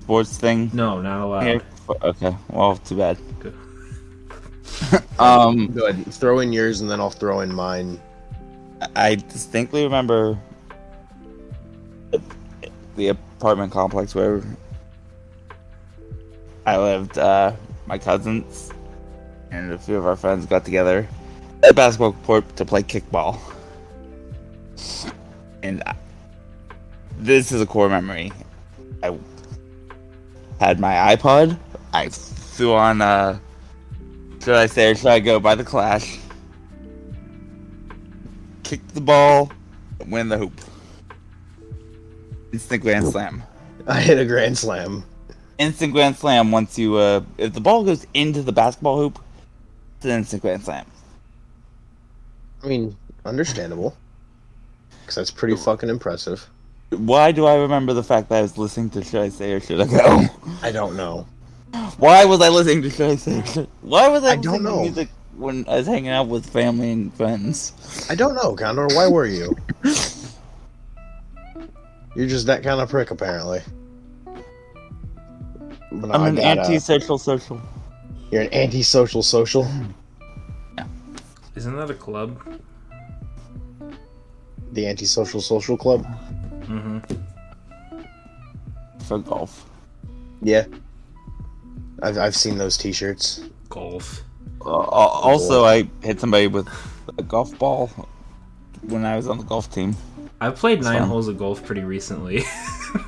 sports thing No, not allowed. here? Okay. Well, too bad. Good. um, Go ahead. Throw in yours, and then I'll throw in mine. I distinctly remember the apartment complex where I lived. Uh, my cousins and a few of our friends got together at basketball court to play kickball. And I, this is a core memory. I had my iPod. I threw on. Uh, should I say or should I go by the Clash? kick the ball, win the hoop. Instant grand slam. I hit a grand slam. Instant grand slam once you uh if the ball goes into the basketball hoop, it's an instant grand slam. I mean, understandable. Because that's pretty fucking impressive. Why do I remember the fact that I was listening to Should I Say or Should I Go? I don't know. Why was I listening to Should I Say or Should Why was I, I don't know. to music when I was hanging out with family and friends? I don't know, Condor. Why were you? You're just that kind of prick, apparently. But I'm an gotta- uh, anti-social social. You're an antisocial social. Social. Yeah. Isn't that a club? The antisocial social club. Mm-hmm. for golf. Yeah. I've I've seen those T-shirts. Golf. Uh, al- also, I hit somebody with a golf ball when I was on the golf team. I played nine fun. holes of golf pretty recently.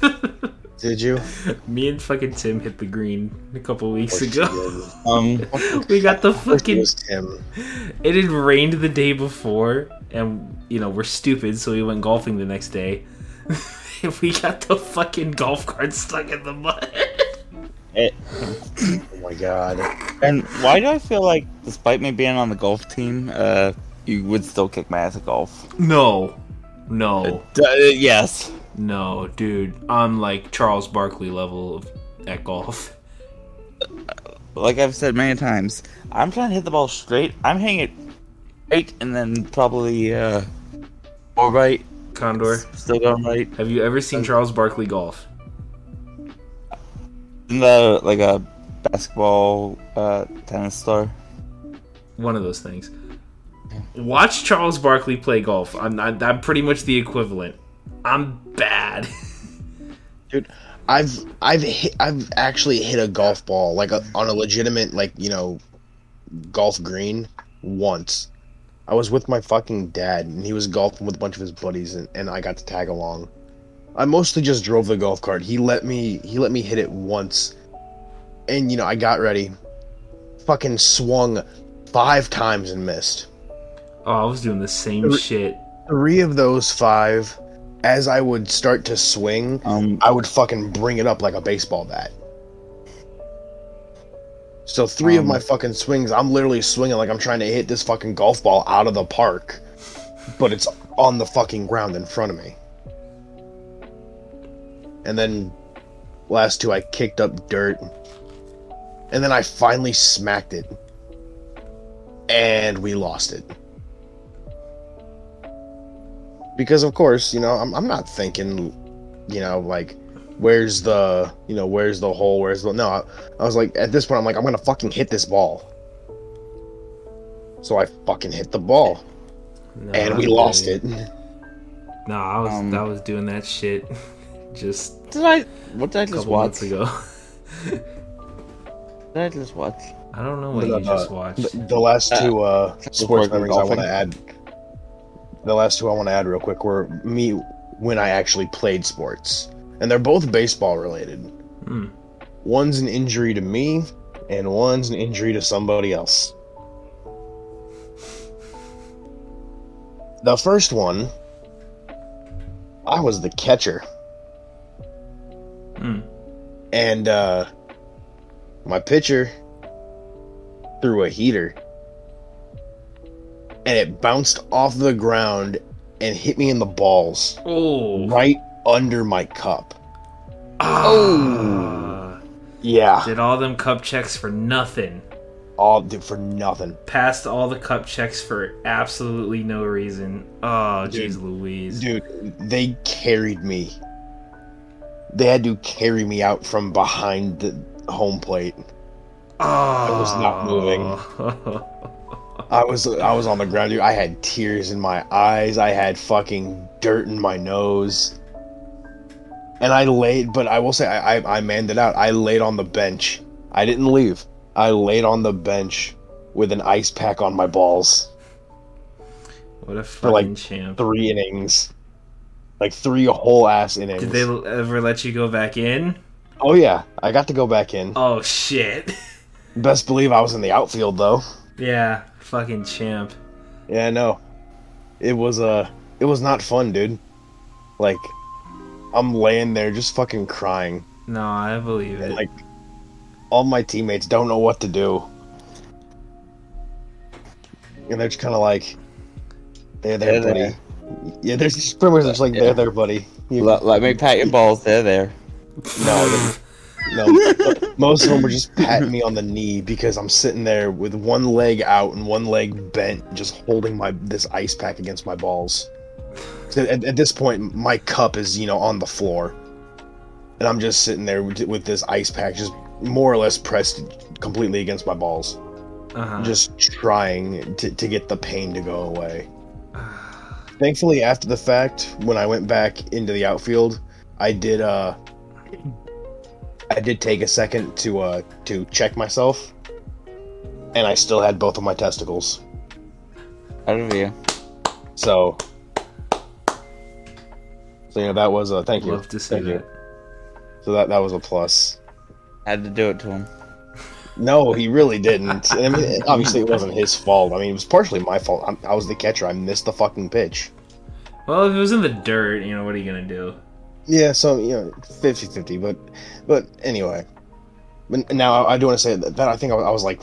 Did you? Me and fucking Tim hit the green a couple weeks ago. Um, we got the Of it fucking Tim. It had rained the day before, and you know we're stupid, so we went golfing the next day. we got the fucking golf cart stuck in the mud. it, Oh my god. and why do I feel like, despite me being on the golf team, uh, you would still kick my ass at golf? No, no, D- uh, yes. no, dude. I'm like Charles Barkley level of, at golf. Like I've said many times, I'm trying to hit the ball straight. I'm hitting it straight, and then probably uh, or right, Condor, still going right. have you ever seen Charles Barkley golf? In the like a basketball uh, tennis star. One of those things. Watch Charles Barkley play golf. I'm not, I'm pretty much the equivalent. I'm bad. Dude, I've I've hit, I've actually hit a golf ball like a, on a legitimate like you know golf green once. I was with my fucking dad and he was golfing with a bunch of his buddies and, and I got to tag along. I mostly just drove the golf cart. He let me he let me hit it once. And you know, I got ready. Fucking swung five times and missed. Oh, I was doing the same shit. Three of those five as I would start to swing, Um, I would fucking bring it up like a baseball bat. So three of Um, my fucking swings, I'm literally swinging like I'm trying to hit this fucking golf ball out of the park, but it's on the fucking ground in front of me. And then last two, I kicked up dirt, and then I finally smacked it, and we lost it. Because of course, you know, I'm I'm not thinking, you know, like where's the you know where's the hole where's the no I, I was like at this point i'm like i'm gonna fucking hit this ball so i fucking hit the ball No, and we lost it No, I was Um, I was doing that shit just did I? What did I a just couple watch? months ago. Did I just watch? I don't know what The- you just uh, watched. the, the last two uh sports Sports memories i want to add the last two i want to add real quick were me when i actually played sports and they're both baseball related Hmm. one's an injury to me and one's an injury to somebody else the first one i was the catcher Hmm. and uh my pitcher threw a heater and it bounced off the ground and hit me in the balls Oh. right under my cup Ah. yeah Did all them cup checks for nothing. all dude, for nothing Passed all the cup checks for absolutely no reason. Oh, jeez Louise. dude they carried me they had to carry me out from behind the home plate Oh. was not moving. I was I was on the ground, dude. I had tears in my eyes. I had fucking dirt in my nose. And I laid, but I will say I I, I manned it out. I laid on the bench. I didn't leave. I laid on the bench with an ice pack on my balls. what a for, like, fucking champ. Three innings, like three whole ass innings. Did they ever let you go back in? Oh yeah, I got to go back in. Oh shit. Best believe I was in the outfield though. yeah, fucking champ. Yeah, no. It was uh it was not fun, dude. Like I'm laying there just fucking crying. No, I believe it. Like all my teammates don't know what to do. And they're just kind of like they're there, They're buddy. there. Yeah, they're just pretty much just like Yeah. they're there, buddy. You, Let, let me pat your balls. They're there. no, no. Most of them were just patting me on the knee because I'm sitting there with one leg out and one leg bent, just holding my this ice pack against my balls. So at, at this point, my cup is you know on the floor, and I'm just sitting there with, with this ice pack just more or less pressed completely against my balls, uh-huh. just trying to, to get the pain to go away. Thankfully, after the fact, when I went back into the outfield, I did uh I did take a second to uh to check myself, and I still had both of my testicles. Out of you. So, so you know that was a thank you. Love to see Thank you. So that that was a plus. Had to do it to him. No, he really didn't. I mean, obviously, it wasn't his fault. I mean, it was partially my fault. I'm, I was the catcher. I missed the fucking pitch. Well, if it was in the dirt, you know, what are you gonna do? Yeah, so you know, 50-50, but but anyway. But now I do want to say that, that I think I was, I was like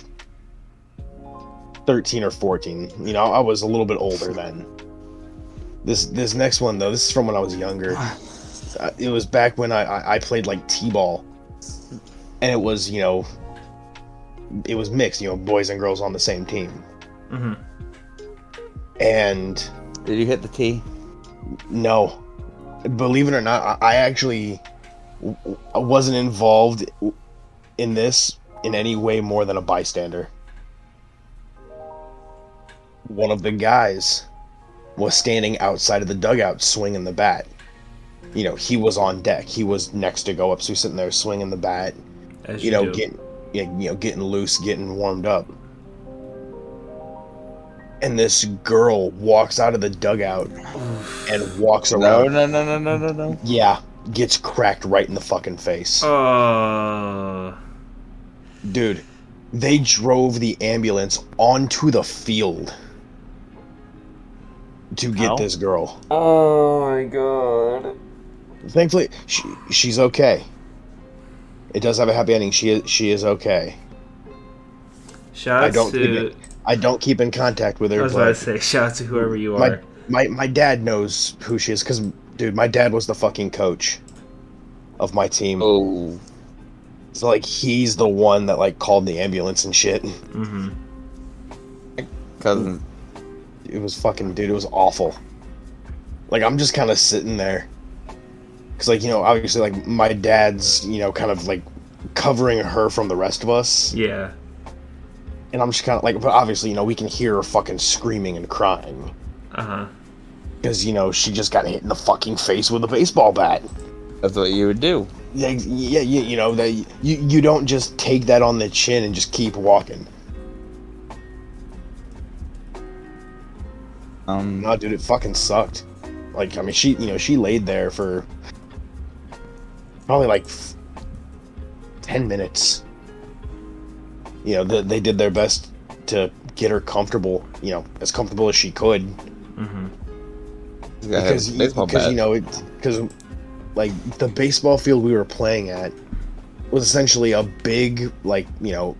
13 or 14. You know, I was a little bit older then. This this next one though, this is from when I was younger. Uh, it was back when I, I, I played like t-ball, and it was you know, it was mixed. You know, boys and girls on the same team, hmm and Did you hit the T? No, believe it or not, I I actually w- w- I wasn't involved in this in any way more than a bystander. One of the guys was standing outside of the dugout swinging the bat. You know, he was on deck. He was next to go up, so he's sitting there swinging the bat. As You you, know, do. getting you know, getting loose, getting warmed up. And this girl walks out of the dugout and walks around. no, no, no, no, no, no. Yeah, gets cracked right in the fucking face. Oh. Dude, they drove the ambulance onto the field to get How? this girl. Oh my god. Thankfully, she, she's okay. It does have a happy ending. She is she is okay. Shout I out don't to. think I don't keep in contact with her. I was about to say, shout out to whoever you My- are. my my dad knows who she is because dude, my dad was the fucking coach of my team. Oh, So like he's the one that like called the ambulance and shit. Mm-hmm. cousin. It was fucking dude it was awful like i'm just kind of sitting there because like you know obviously like my dad's you know kind of like covering her from the rest of us Yeah. and i'm just kind of like but obviously you know we can hear her fucking screaming and crying Uh huh. because you know she just got hit in the fucking face with a baseball bat That's what you would do. yeah yeah, yeah you know that you you don't just take that on the chin and just keep walking Um, No, dude, it fucking sucked. Like, I mean, she, you know, she laid there for probably like f- ten minutes. You know, they, they did their best to get her comfortable. You know, as comfortable as she could, hmm this guy has because a you, because bat. you know it because like the baseball field we were playing at was essentially a big like you know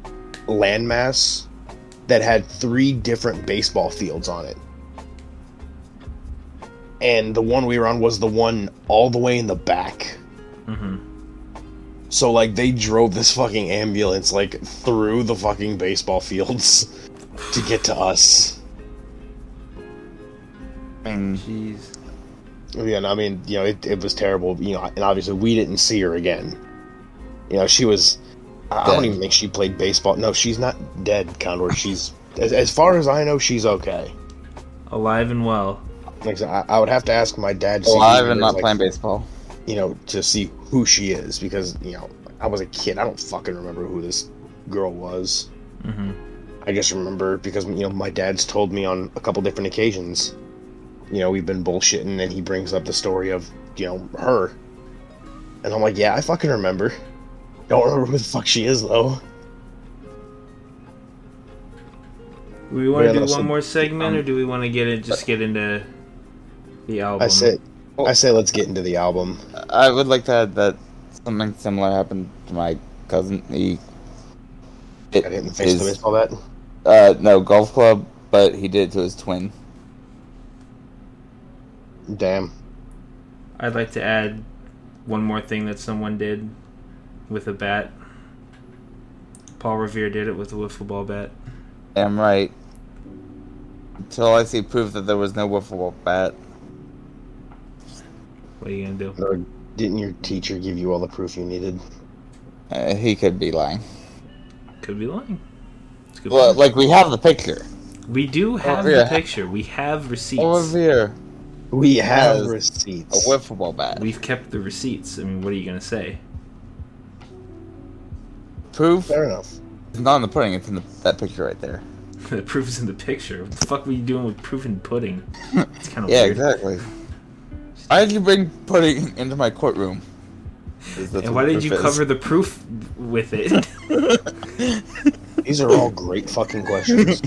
landmass that had three different baseball fields on it and the one we were on was the one all the way in the back hmm so like they drove this fucking ambulance like through the fucking baseball fields to get to us I mean, Jeez. Yeah, and I mean, you know, it, it was terrible. You know, and obviously we didn't see her again. You know, she was. I, I don't even think she played baseball. No, she's not dead, Condor. She's as, as far as I know, she's okay. Alive and well. Like I, I, I would have to ask my dad. to see alive who and not like, playing baseball. You know, to see who she is because you know I was a kid. I don't fucking remember who this girl was. hmm I just remember because you know my dad's told me on a couple different occasions. You know, we've been bullshitting, and he brings up the story of you know her, and I'm like, yeah, I fucking remember. Don't remember who the fuck she is though. We want to Yeah, do one a- more segment, um, or do we want to get it? Just get into the album. I say, I say, let's get into the album. I would like to add that something similar happened to my cousin. He it Got hit in the face with a baseball bat. uh, no golf club, but he did it to his twin. Damn. I'd like to add one more thing that someone did with a bat. Paul Revere did it with a wiffle ball bat. Damn right. Until I see proof that there was no wiffle ball bat. What are you gonna do? Or didn't your teacher give you all the proof you needed? Uh, he could be lying. Could be lying. It's Well, point. like we have the picture we do have yeah. the picture. We have receipts. over here. We have Yes. A receipts. wiffle bat. We've kept the receipts. I mean, what are you gonna say? Proof Fair enough. It's not in the pudding. It's in the, that picture right there. the proof is in the picture. What the fuck were you doing with proof and pudding? It's kind of weird. Yeah, weird. exactly. Why did you bring pudding into my courtroom? And why did you is? cover the proof with it? These are all great fucking questions.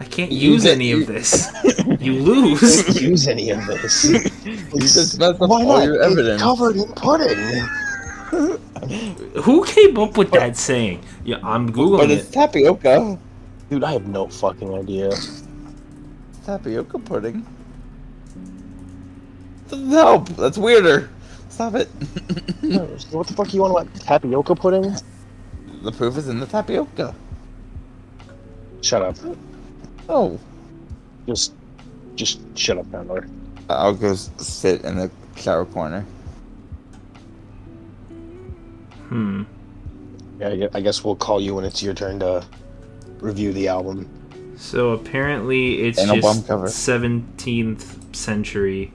I can't You use did- any you- of this. You lose. Can't use any of this. You just messed up Why all not? your It's evidence. covered in pudding. Who came up with that saying? Yeah, I'm googling But it's it. tapioca. Dude, I have no fucking idea. It's tapioca pudding. Doesn't help. That's weirder. Stop it. what the fuck you want about tapioca pudding? the proof is in the tapioca. Shut up. Oh. Just, just shut up, Handler. I'll go sit in the shower corner. Hmm. Yeah, I guess we'll call you when it's your turn to review the album. So apparently it's And a just cover. 17th century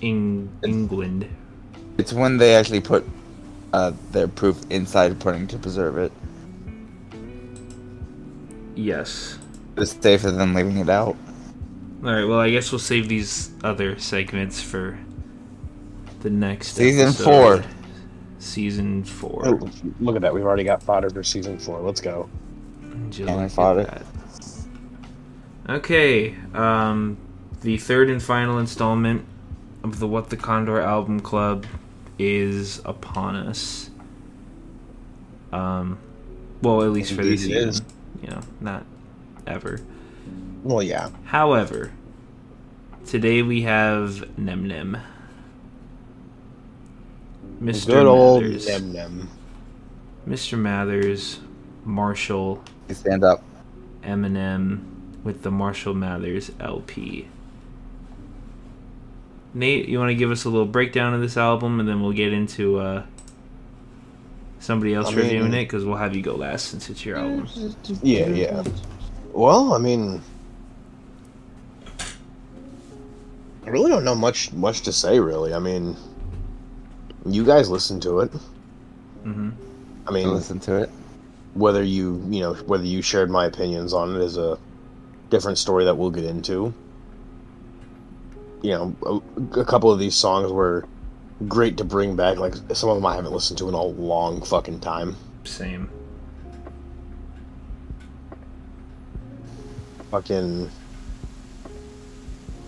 in England. It's when they actually put uh, their proof inside pudding to preserve it. Yes. It's safer than leaving it out. All right. Well, I guess we'll save these other segments for the next Season episode. four. Season four. Oh, look at that. We've already got fodder for season four. Let's go. Would you And I look that? Okay. Um, the third and final installment of the What the Condor album club is upon us. Um, well, at least for this Indeed it. You know, not ever. Well, yeah. However, today we have Nem Nem. Mr. Good old Mathers. Nem Nem. Mr. Mathers, Marshall, You stand up. Eminem with the Marshall Mathers LP. Nate, you want to give us a little breakdown of this album, and then we'll get into uh, somebody else I reviewing mean- it because we'll have you go last since it's your album. Yeah, yeah. Well, I mean, I really don't know much much to say. Really, I mean, you guys listen to it. Mm-hmm. I mean, Listen to it. whether you you know whether you shared my opinions on it is a different story that we'll get into. You know, a, a couple of these songs were great to bring back. Like some of them I haven't listened to in a long fucking time. Same. fucking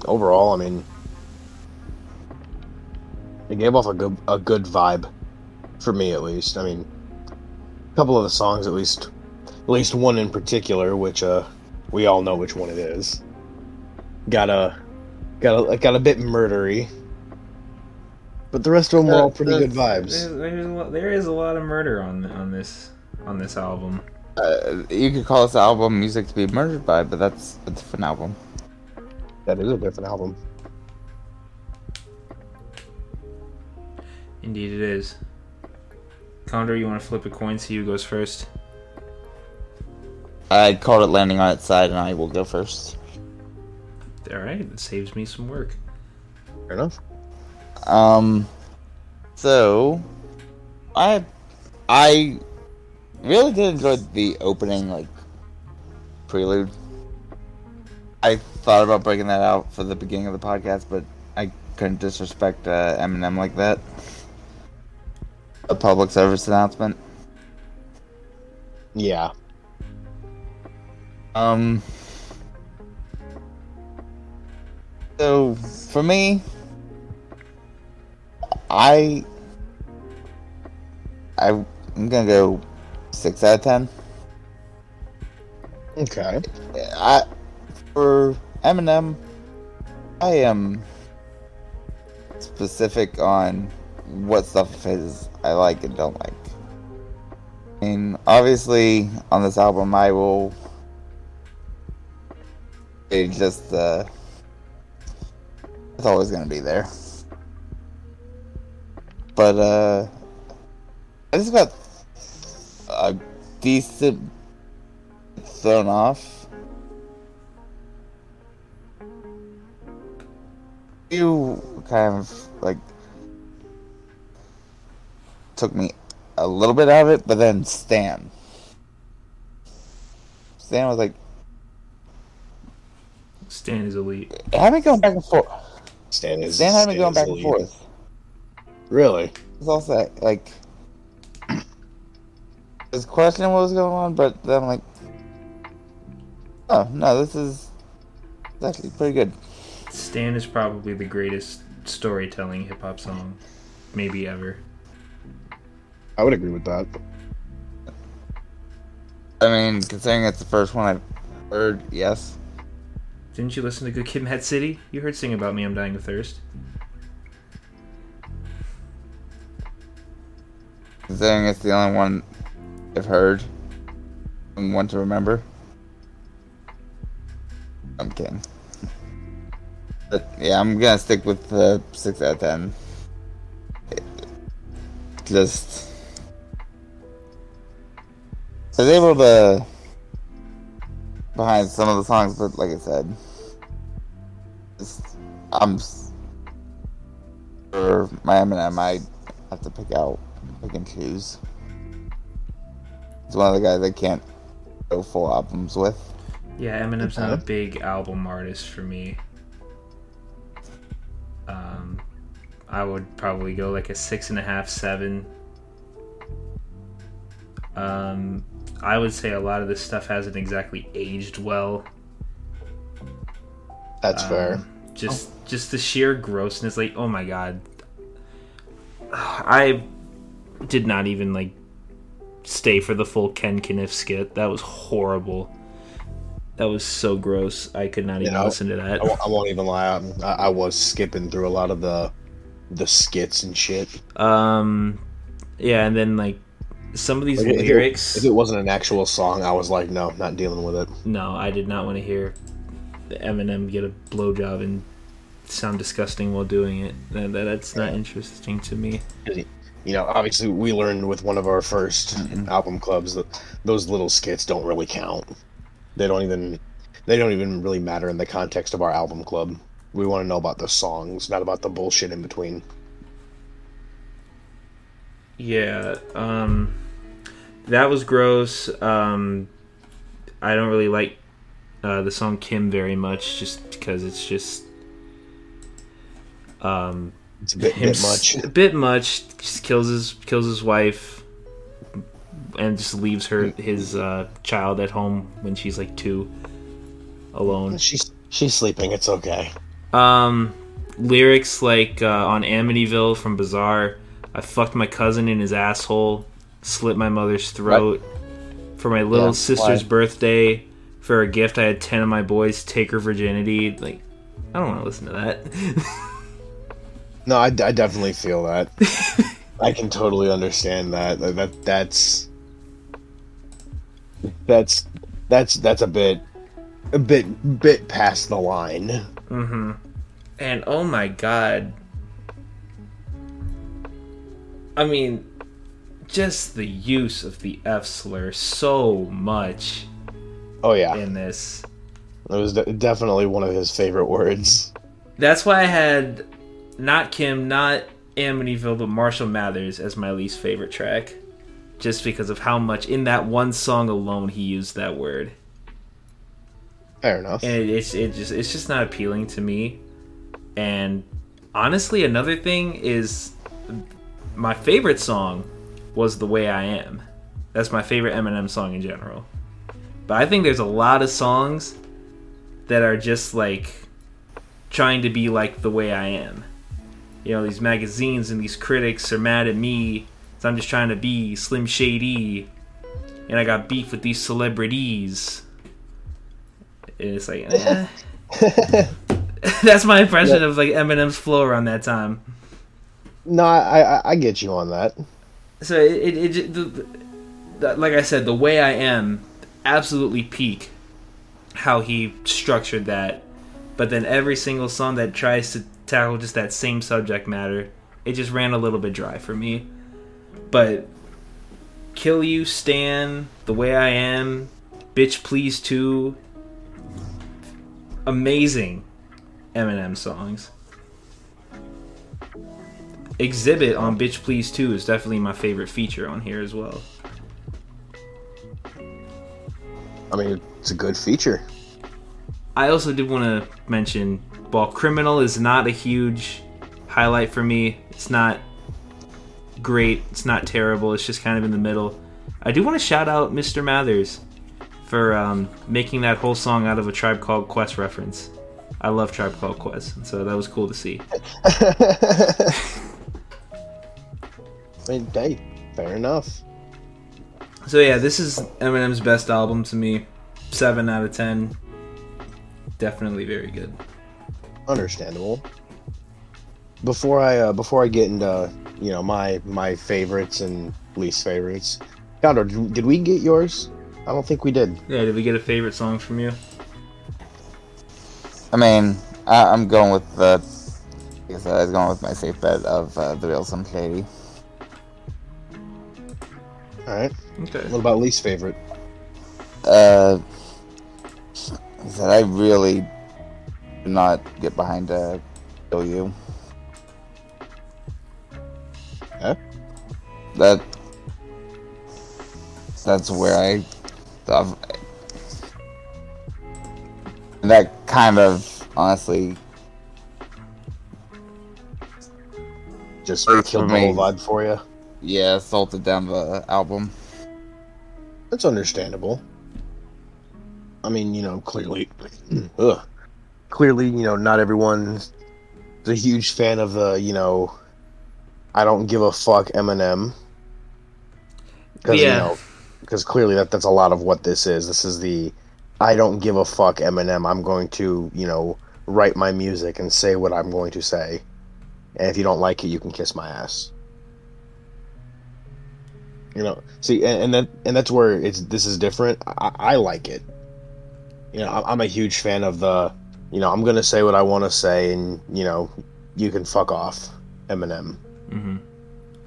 overall, I mean, it gave off a good a good vibe for me at least. I mean, a couple of the songs, at least, at least one in particular, which uh, we all know which one it is. Got a got a got a bit murdery, but the rest of them were all pretty good vibes. There's, there's a lot, there is a lot of murder on on this on this album. Uh, you could call this album "Music to Be Murdered By," but that's a different album. That is a different album. Indeed, it is. Condor, you want to flip a coin? See who goes first. I called it landing on its side, and I will go first. All right, it saves me some work. Fair enough. Um, so I I really did enjoy the opening like prelude. I thought about breaking that out for the beginning of the podcast, but I couldn't disrespect uh, Eminem like that. A public service announcement. Yeah. Um. So for me, I I I'm gonna go six out of ten. Okay. I for Eminem, I am specific on what stuff of his I like and don't like. I mean, obviously, on this album, I will. It just uh, it's always gonna be there. But uh, I just got a decent thrown off. You kind of like took me a little bit out of it, but then Stan. Stan was like, Stan is elite. me going back and forth. Stan is. Stan had me Stan going back and forth. Really? It's also like, it's questioning what was going on, but then I'm like, oh no, this is actually pretty good. Stan is probably the greatest storytelling hip hop song, maybe ever. I would agree with that. I mean, considering it's the first one I've heard, yes. Didn't you listen to Good Kid, Mad City? You heard "Sing About Me, I'm Dying of Thirst." Considering it's the only one I've heard and one to remember. I'm kidding. But yeah, I'm gonna stick with the six out of ten. Just I was able to behind some of the songs, but like I said, I'm s- for my Eminem. I have to pick out, pick and choose. He's one of the guys I can't go full albums with. Yeah, Eminem's not a big album artist for me. Um, I would probably go like a six and a half, seven. Um, I would say a lot of this stuff hasn't exactly aged well. That's fair. Just, just the sheer grossness. Like, oh my god, I did not even like stay for the full Ken Kaniff skit. That was horrible. That was so gross. I could not even I- listen to that. I, won't, I won't even lie. I, I was skipping through a lot of the the skits and shit. Um, yeah, and then like some of these Like, if it- lyrics. If it wasn't an actual song, I was like, no, not dealing with it. no, I did not want to hear Eminem get a blowjob and sound disgusting while doing it. That, that- that's not interesting to me. You know, obviously, we learned with one of our 1st album clubs that those little skits don't really count. They don't even they don't even really matter in the context of our album club. We want to know about the songs, not about the bullshit in between. Yeah, um, that was gross. Um, I don't really like uh, the song Kim very much, just because it's just um, It's a bit, him bit much. a bit much. Just kills his kills his wife, and just leaves her his uh, child at home when she's like two, alone. She's she's sleeping. It's okay. Um, lyrics like uh, on Amityville from Bizarre, I fucked my cousin in his asshole, slit my mother's throat. For my little Yeah, sister's why? birthday, for a gift, I had ten of my boys take her virginity. Like, I don't want to listen to that. No, I, I definitely feel that. I can totally understand that. That, that that's that's that's that's a bit a bit bit past the line. mm-hmm. And oh my god. I mean, just the use of the F slur so much Oh yeah, in this. it was de- definitely one of his favorite words. That's why I had not Kim, not Amityville, but Marshall Mathers as my least favorite track. Just because of how much in that one song alone he used that word. Fair enough. And it, it's it just it's just not appealing to me. And honestly, another thing is my favorite song was The Way I Am. That's my favorite Eminem song in general. But I think there's a lot of songs that are just like trying to be like the way I am. You know, these magazines and these critics are mad at me. So I'm just trying to be Slim Shady. And I got beef with these celebrities. And it's like, eh. that's my impression of like Eminem's flow around that time. No, I, I I get you on that. So it, it, it the, the, like I said, the way I am, absolutely peak. How he structured that, but then every single song that tries to tackle just that same subject matter, it just ran a little bit dry for me. But kill you, Stan, the way I am, bitch, please too. Amazing Eminem songs. Xzibit on Bitch Please 2 is definitely my favorite feature on here as well. I mean, it's a good feature. I also did want to mention while Criminal is not a huge highlight for me, it's not great, it's not terrible, it's just kind of in the middle. I do want to shout out Mr. Mathers for um, making that whole song out of a Tribe Called Quest reference. I love Tribe Called Quest, so that was cool to see. I mean, hey, Fair enough. So yeah, this is Eminem's best album to me. Seven out of ten. Definitely very good. Understandable. Before I uh, before I get into you know my my favorites and least favorites, Condor, did we get yours? I don't think we did. Yeah, did we get a favorite song from you? I mean, I, I'm going with the. I guess I was going with my safe bet of uh, the real Slim Shady. All right. Okay. What about least favorite? Uh, I said I really do not get behind uh, Kill You. Huh? That that's where I thought. And that kind of honestly Just Hurts killed for the whole vibe for you. Yeah salted down the album. That's understandable. I mean, you know, clearly, ugh, clearly, you know, not everyone's a huge fan of the, you know, I don't give a fuck Eminem. Because Yeah. you know, because clearly that that's a lot of what this is. This is the I don't give a fuck Eminem. I'm going to, you know, write my music and say what I'm going to say. And if you don't like it, you can kiss my ass. You know, see, and, and that and that's where it's this is different. I, I like it. You know, I'm I'm a huge fan of the, you know, I'm gonna say what I want to say, and you know, you can fuck off, Eminem. Mm-hmm.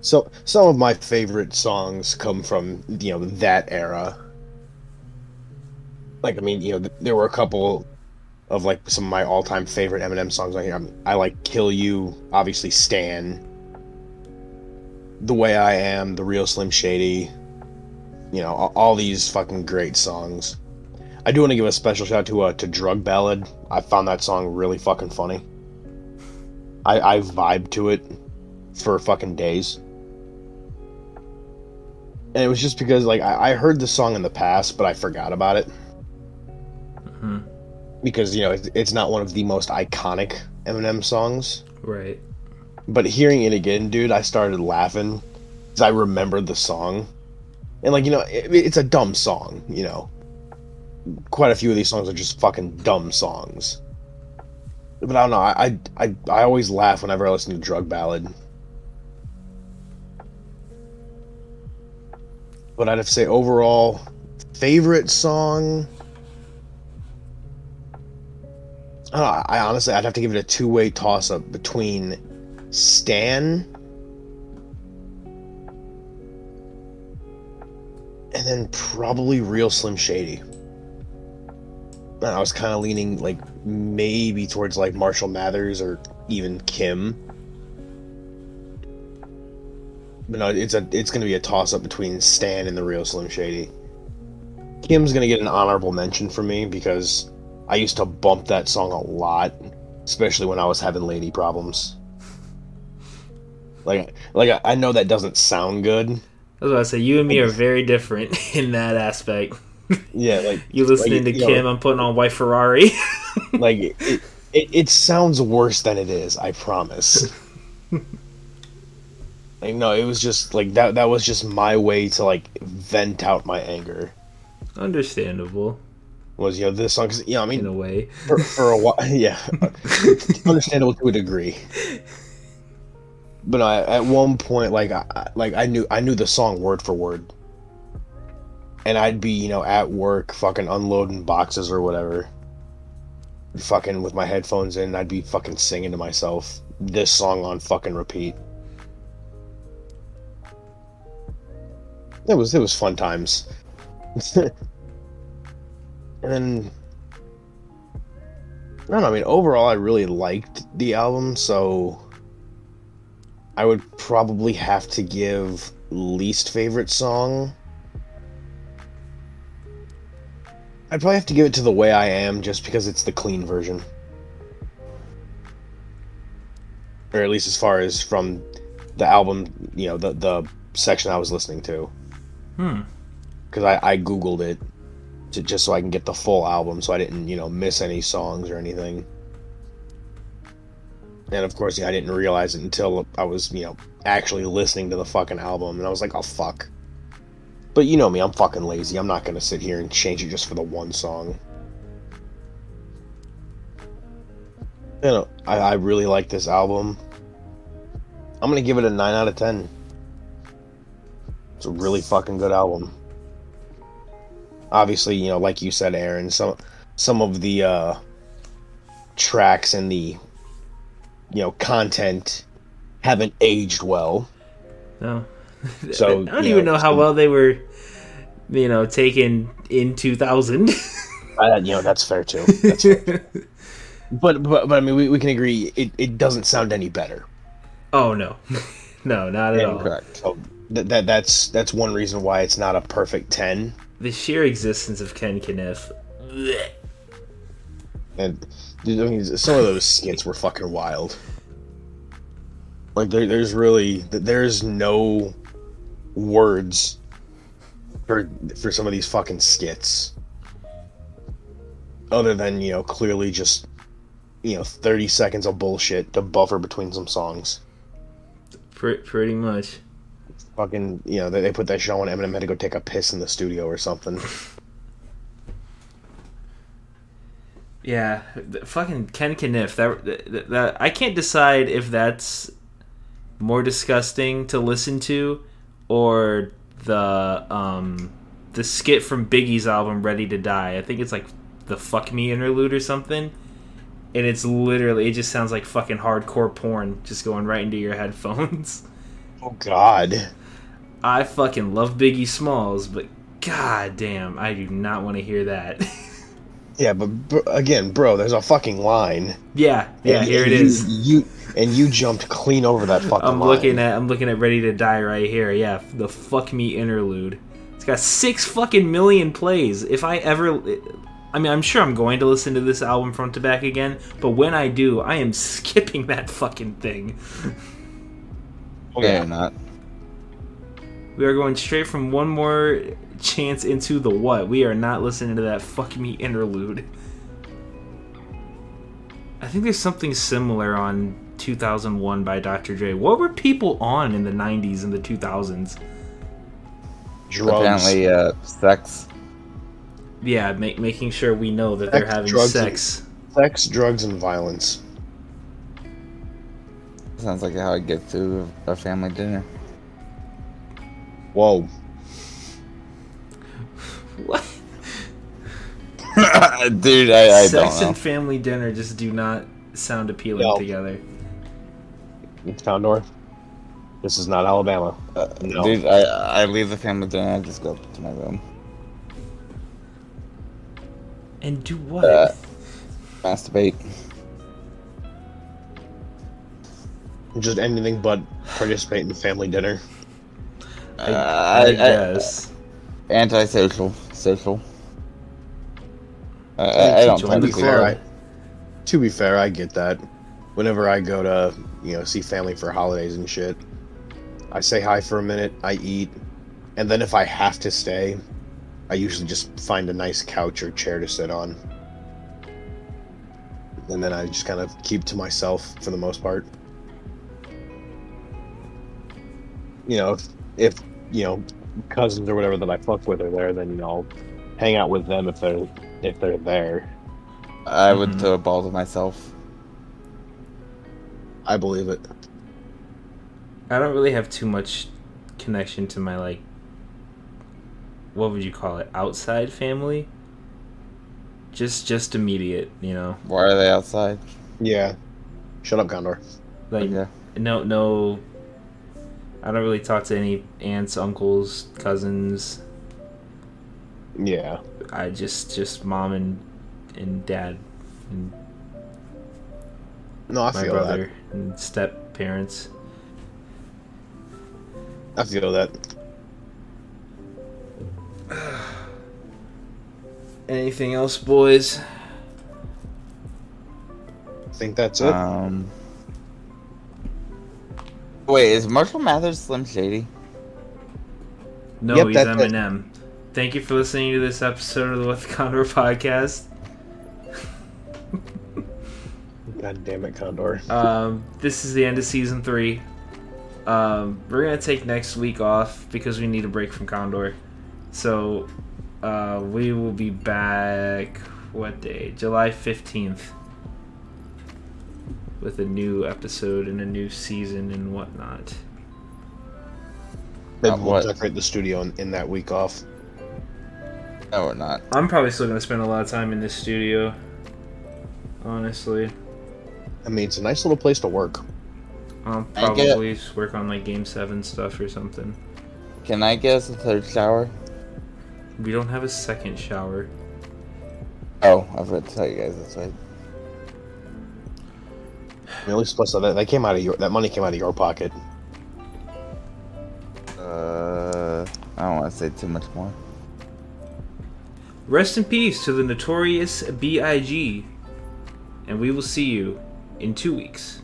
So some of my favorite songs come from you know that era. Like I mean, you know, th- there were a couple of like some of my all-time favorite Eminem songs on here. I'm, I like "Kill You," obviously "Stan," "The Way I Am," "The Real Slim Shady." You know, all, these fucking great songs. I do want to give a special shout out to uh, to "Drug Ballad." I found that song really fucking funny. I I vibe to it for fucking days and it was just because like I, I heard the song in the past but i forgot about it hmm because you know it's not one of the most iconic eminem songs Right. But hearing it again dude i started laughing because i remembered the song. And like you know it, it's a dumb song you know. Quite a few of these songs are just fucking dumb songs. But i don't know i i i, always laugh whenever i listen to drug ballad. But i'd have to say overall favorite song? I, know, I honestly i'd have to give it a two-way toss-up between stan. And then probably real slim shady. And i was kind of leaning like maybe towards like marshall mathers or even kim. But no it's a it's gonna be a toss-up between stan and the real slim shady. Kim's gonna get an honorable mention for me because i used to bump that song a lot especially when i was having lady problems like like I- i know that doesn't sound good I was about to say you and me are very different in that aspect. yeah like You listening Like, to you know- Kim? I'm putting on White Ferrari. like it, it, it sounds worse than it is i promise like no it was just like that that was just my way to like vent out my anger Understandable was you know this song 'cause, you know i in a way. for, for a while yeah understandable to a degree but no, at one point like I, I- like i knew i knew the song word for word. And i'd be you know at work fucking unloading boxes or whatever. Fucking with my headphones in i'd be fucking singing to myself this song on fucking repeat. It was it was fun times. And then I don't know. I mean, overall, I really liked the album, so I would probably have to give least favorite song. I'd probably have to give it to the way I am, just because it's the clean version, or at least as far as from the album, you know, the the section I was listening to, Hmm. because I I googled it to, just so I can get the full album, so I didn't, you know, miss any songs or anything. And of course, yeah, I didn't realize it until I was, you know, actually listening to the fucking album, and I was like, oh fuck. But you know me, I'm fucking lazy. I'm not gonna sit here and change it just for the one song. You know, I, I really like this album. I'm gonna give it a nine out of ten. It's a really fucking good album. Obviously, you know, like you said, Aaron, some some of the uh, tracks and the you know content haven't aged well. No. So, I don't even know, know how well they were, you know, taken in 2000. Uh, you know, that's fair too. That's fair. But, but but I mean, we, we can agree it, it doesn't sound any better. oh no, no, not at all. Correct. So that, that that's that's one reason why it's not a perfect ten. The sheer existence of Ken Kaniff. And dude, I mean, some of those skits were fucking wild. Like there, there's really there's no words for for some of these fucking skits, other than you know clearly just you know 30 seconds of bullshit to buffer between some songs. Pretty much. Fucking you know they, they put that show on Eminem had to go take a piss in the studio or something. Yeah, fucking Ken Kaniff. That, that that I can't decide if that's more disgusting to listen to, or the um the skit from Biggie's album Ready to Die. I think it's like the Fuck Me interlude or something. And it's literally it just sounds like fucking hardcore porn just going right into your headphones. Oh God. I fucking love Biggie Smalls, but god damn, I do not want to hear that. Yeah, but br- again, bro, there's a fucking line. yeah, yeah, And- here it you- is. You and you jumped clean over that fucking I'm line. looking at I'm looking at Ready to Die right here. Yeah, the fuck me interlude. It's got six fucking million plays. If I ever, I mean, I'm sure I'm going to listen to this album front to back again. But when I do, I am skipping that fucking thing. Oh, Yeah, yeah. not. We are going straight from one more chance into the what. We are not listening to that fuck me interlude. I think there's something similar on 2001 by Dr. Dre. What were people on in the 90s and the 2000s? Drugs. Apparently, uh, sex. Yeah, make, making sure we know that they're having drugs, sex. sex, drugs, and violence. Sounds like how I get through a family dinner. Whoa. What? Dude, I, I Sex don't know. and family dinner just do not sound appealing No. together. Condor. This is not Alabama. Uh, No. Dude, I, I leave the family dinner. I just go to my room. And do what? Uh, Masturbate. Just anything but participate in the family dinner. Uh, I, I, I, guess. antisocial. Social. I, I, I don't join To the be club. fair, I, to be fair, I get that. Whenever I go to, you know, see family for holidays and shit, I say hi for a minute, I eat, and then if I have to stay, I usually just find a nice couch or chair to sit on. And then I just kind of keep to myself for the most part. You know, if, if you know, cousins or whatever that I fuck with are there, then you know, hang out with them if they're if they're there. I would Mhm. throw a ball to myself. I believe it. I don't really have too much connection to my like what would you call it? Outside family? Just just immediate, you know. Why are they outside? Yeah. Shut up, Condor. Like Okay. no no I don't really talk to any aunts, uncles, cousins. Yeah. I just just mom and and dad and No, I my feel brother and step parents. I feel that. Anything else, boys? I think that's it. Um. Wait, is Marshall Mathers Slim Shady? No, Yep, he's that's it. Eminem. Thank you for listening to this episode of the With Condor podcast. God damn it, Condor. Um, this is the end of season three. Um, we're gonna take next week off because we need a break from Condor. So uh, we will be back. What day? July fifteenth, with a new episode and a new season and whatnot. Maybe we'll what? decorate the studio in, in that week off. No, we're not. I'm probably still gonna spend a lot of time in this studio. Honestly, I mean, it's a nice little place to work. I'll I get- probably work on like Game Seven stuff or something. Can I get us a third shower? We don't have a second shower. Oh, I forgot to tell you guys this right. I mean, at least plus that that came out of your that money came out of your pocket. Uh, I don't want to say too much more. Rest in peace to the notorious B.I.G. And we will see you in two weeks.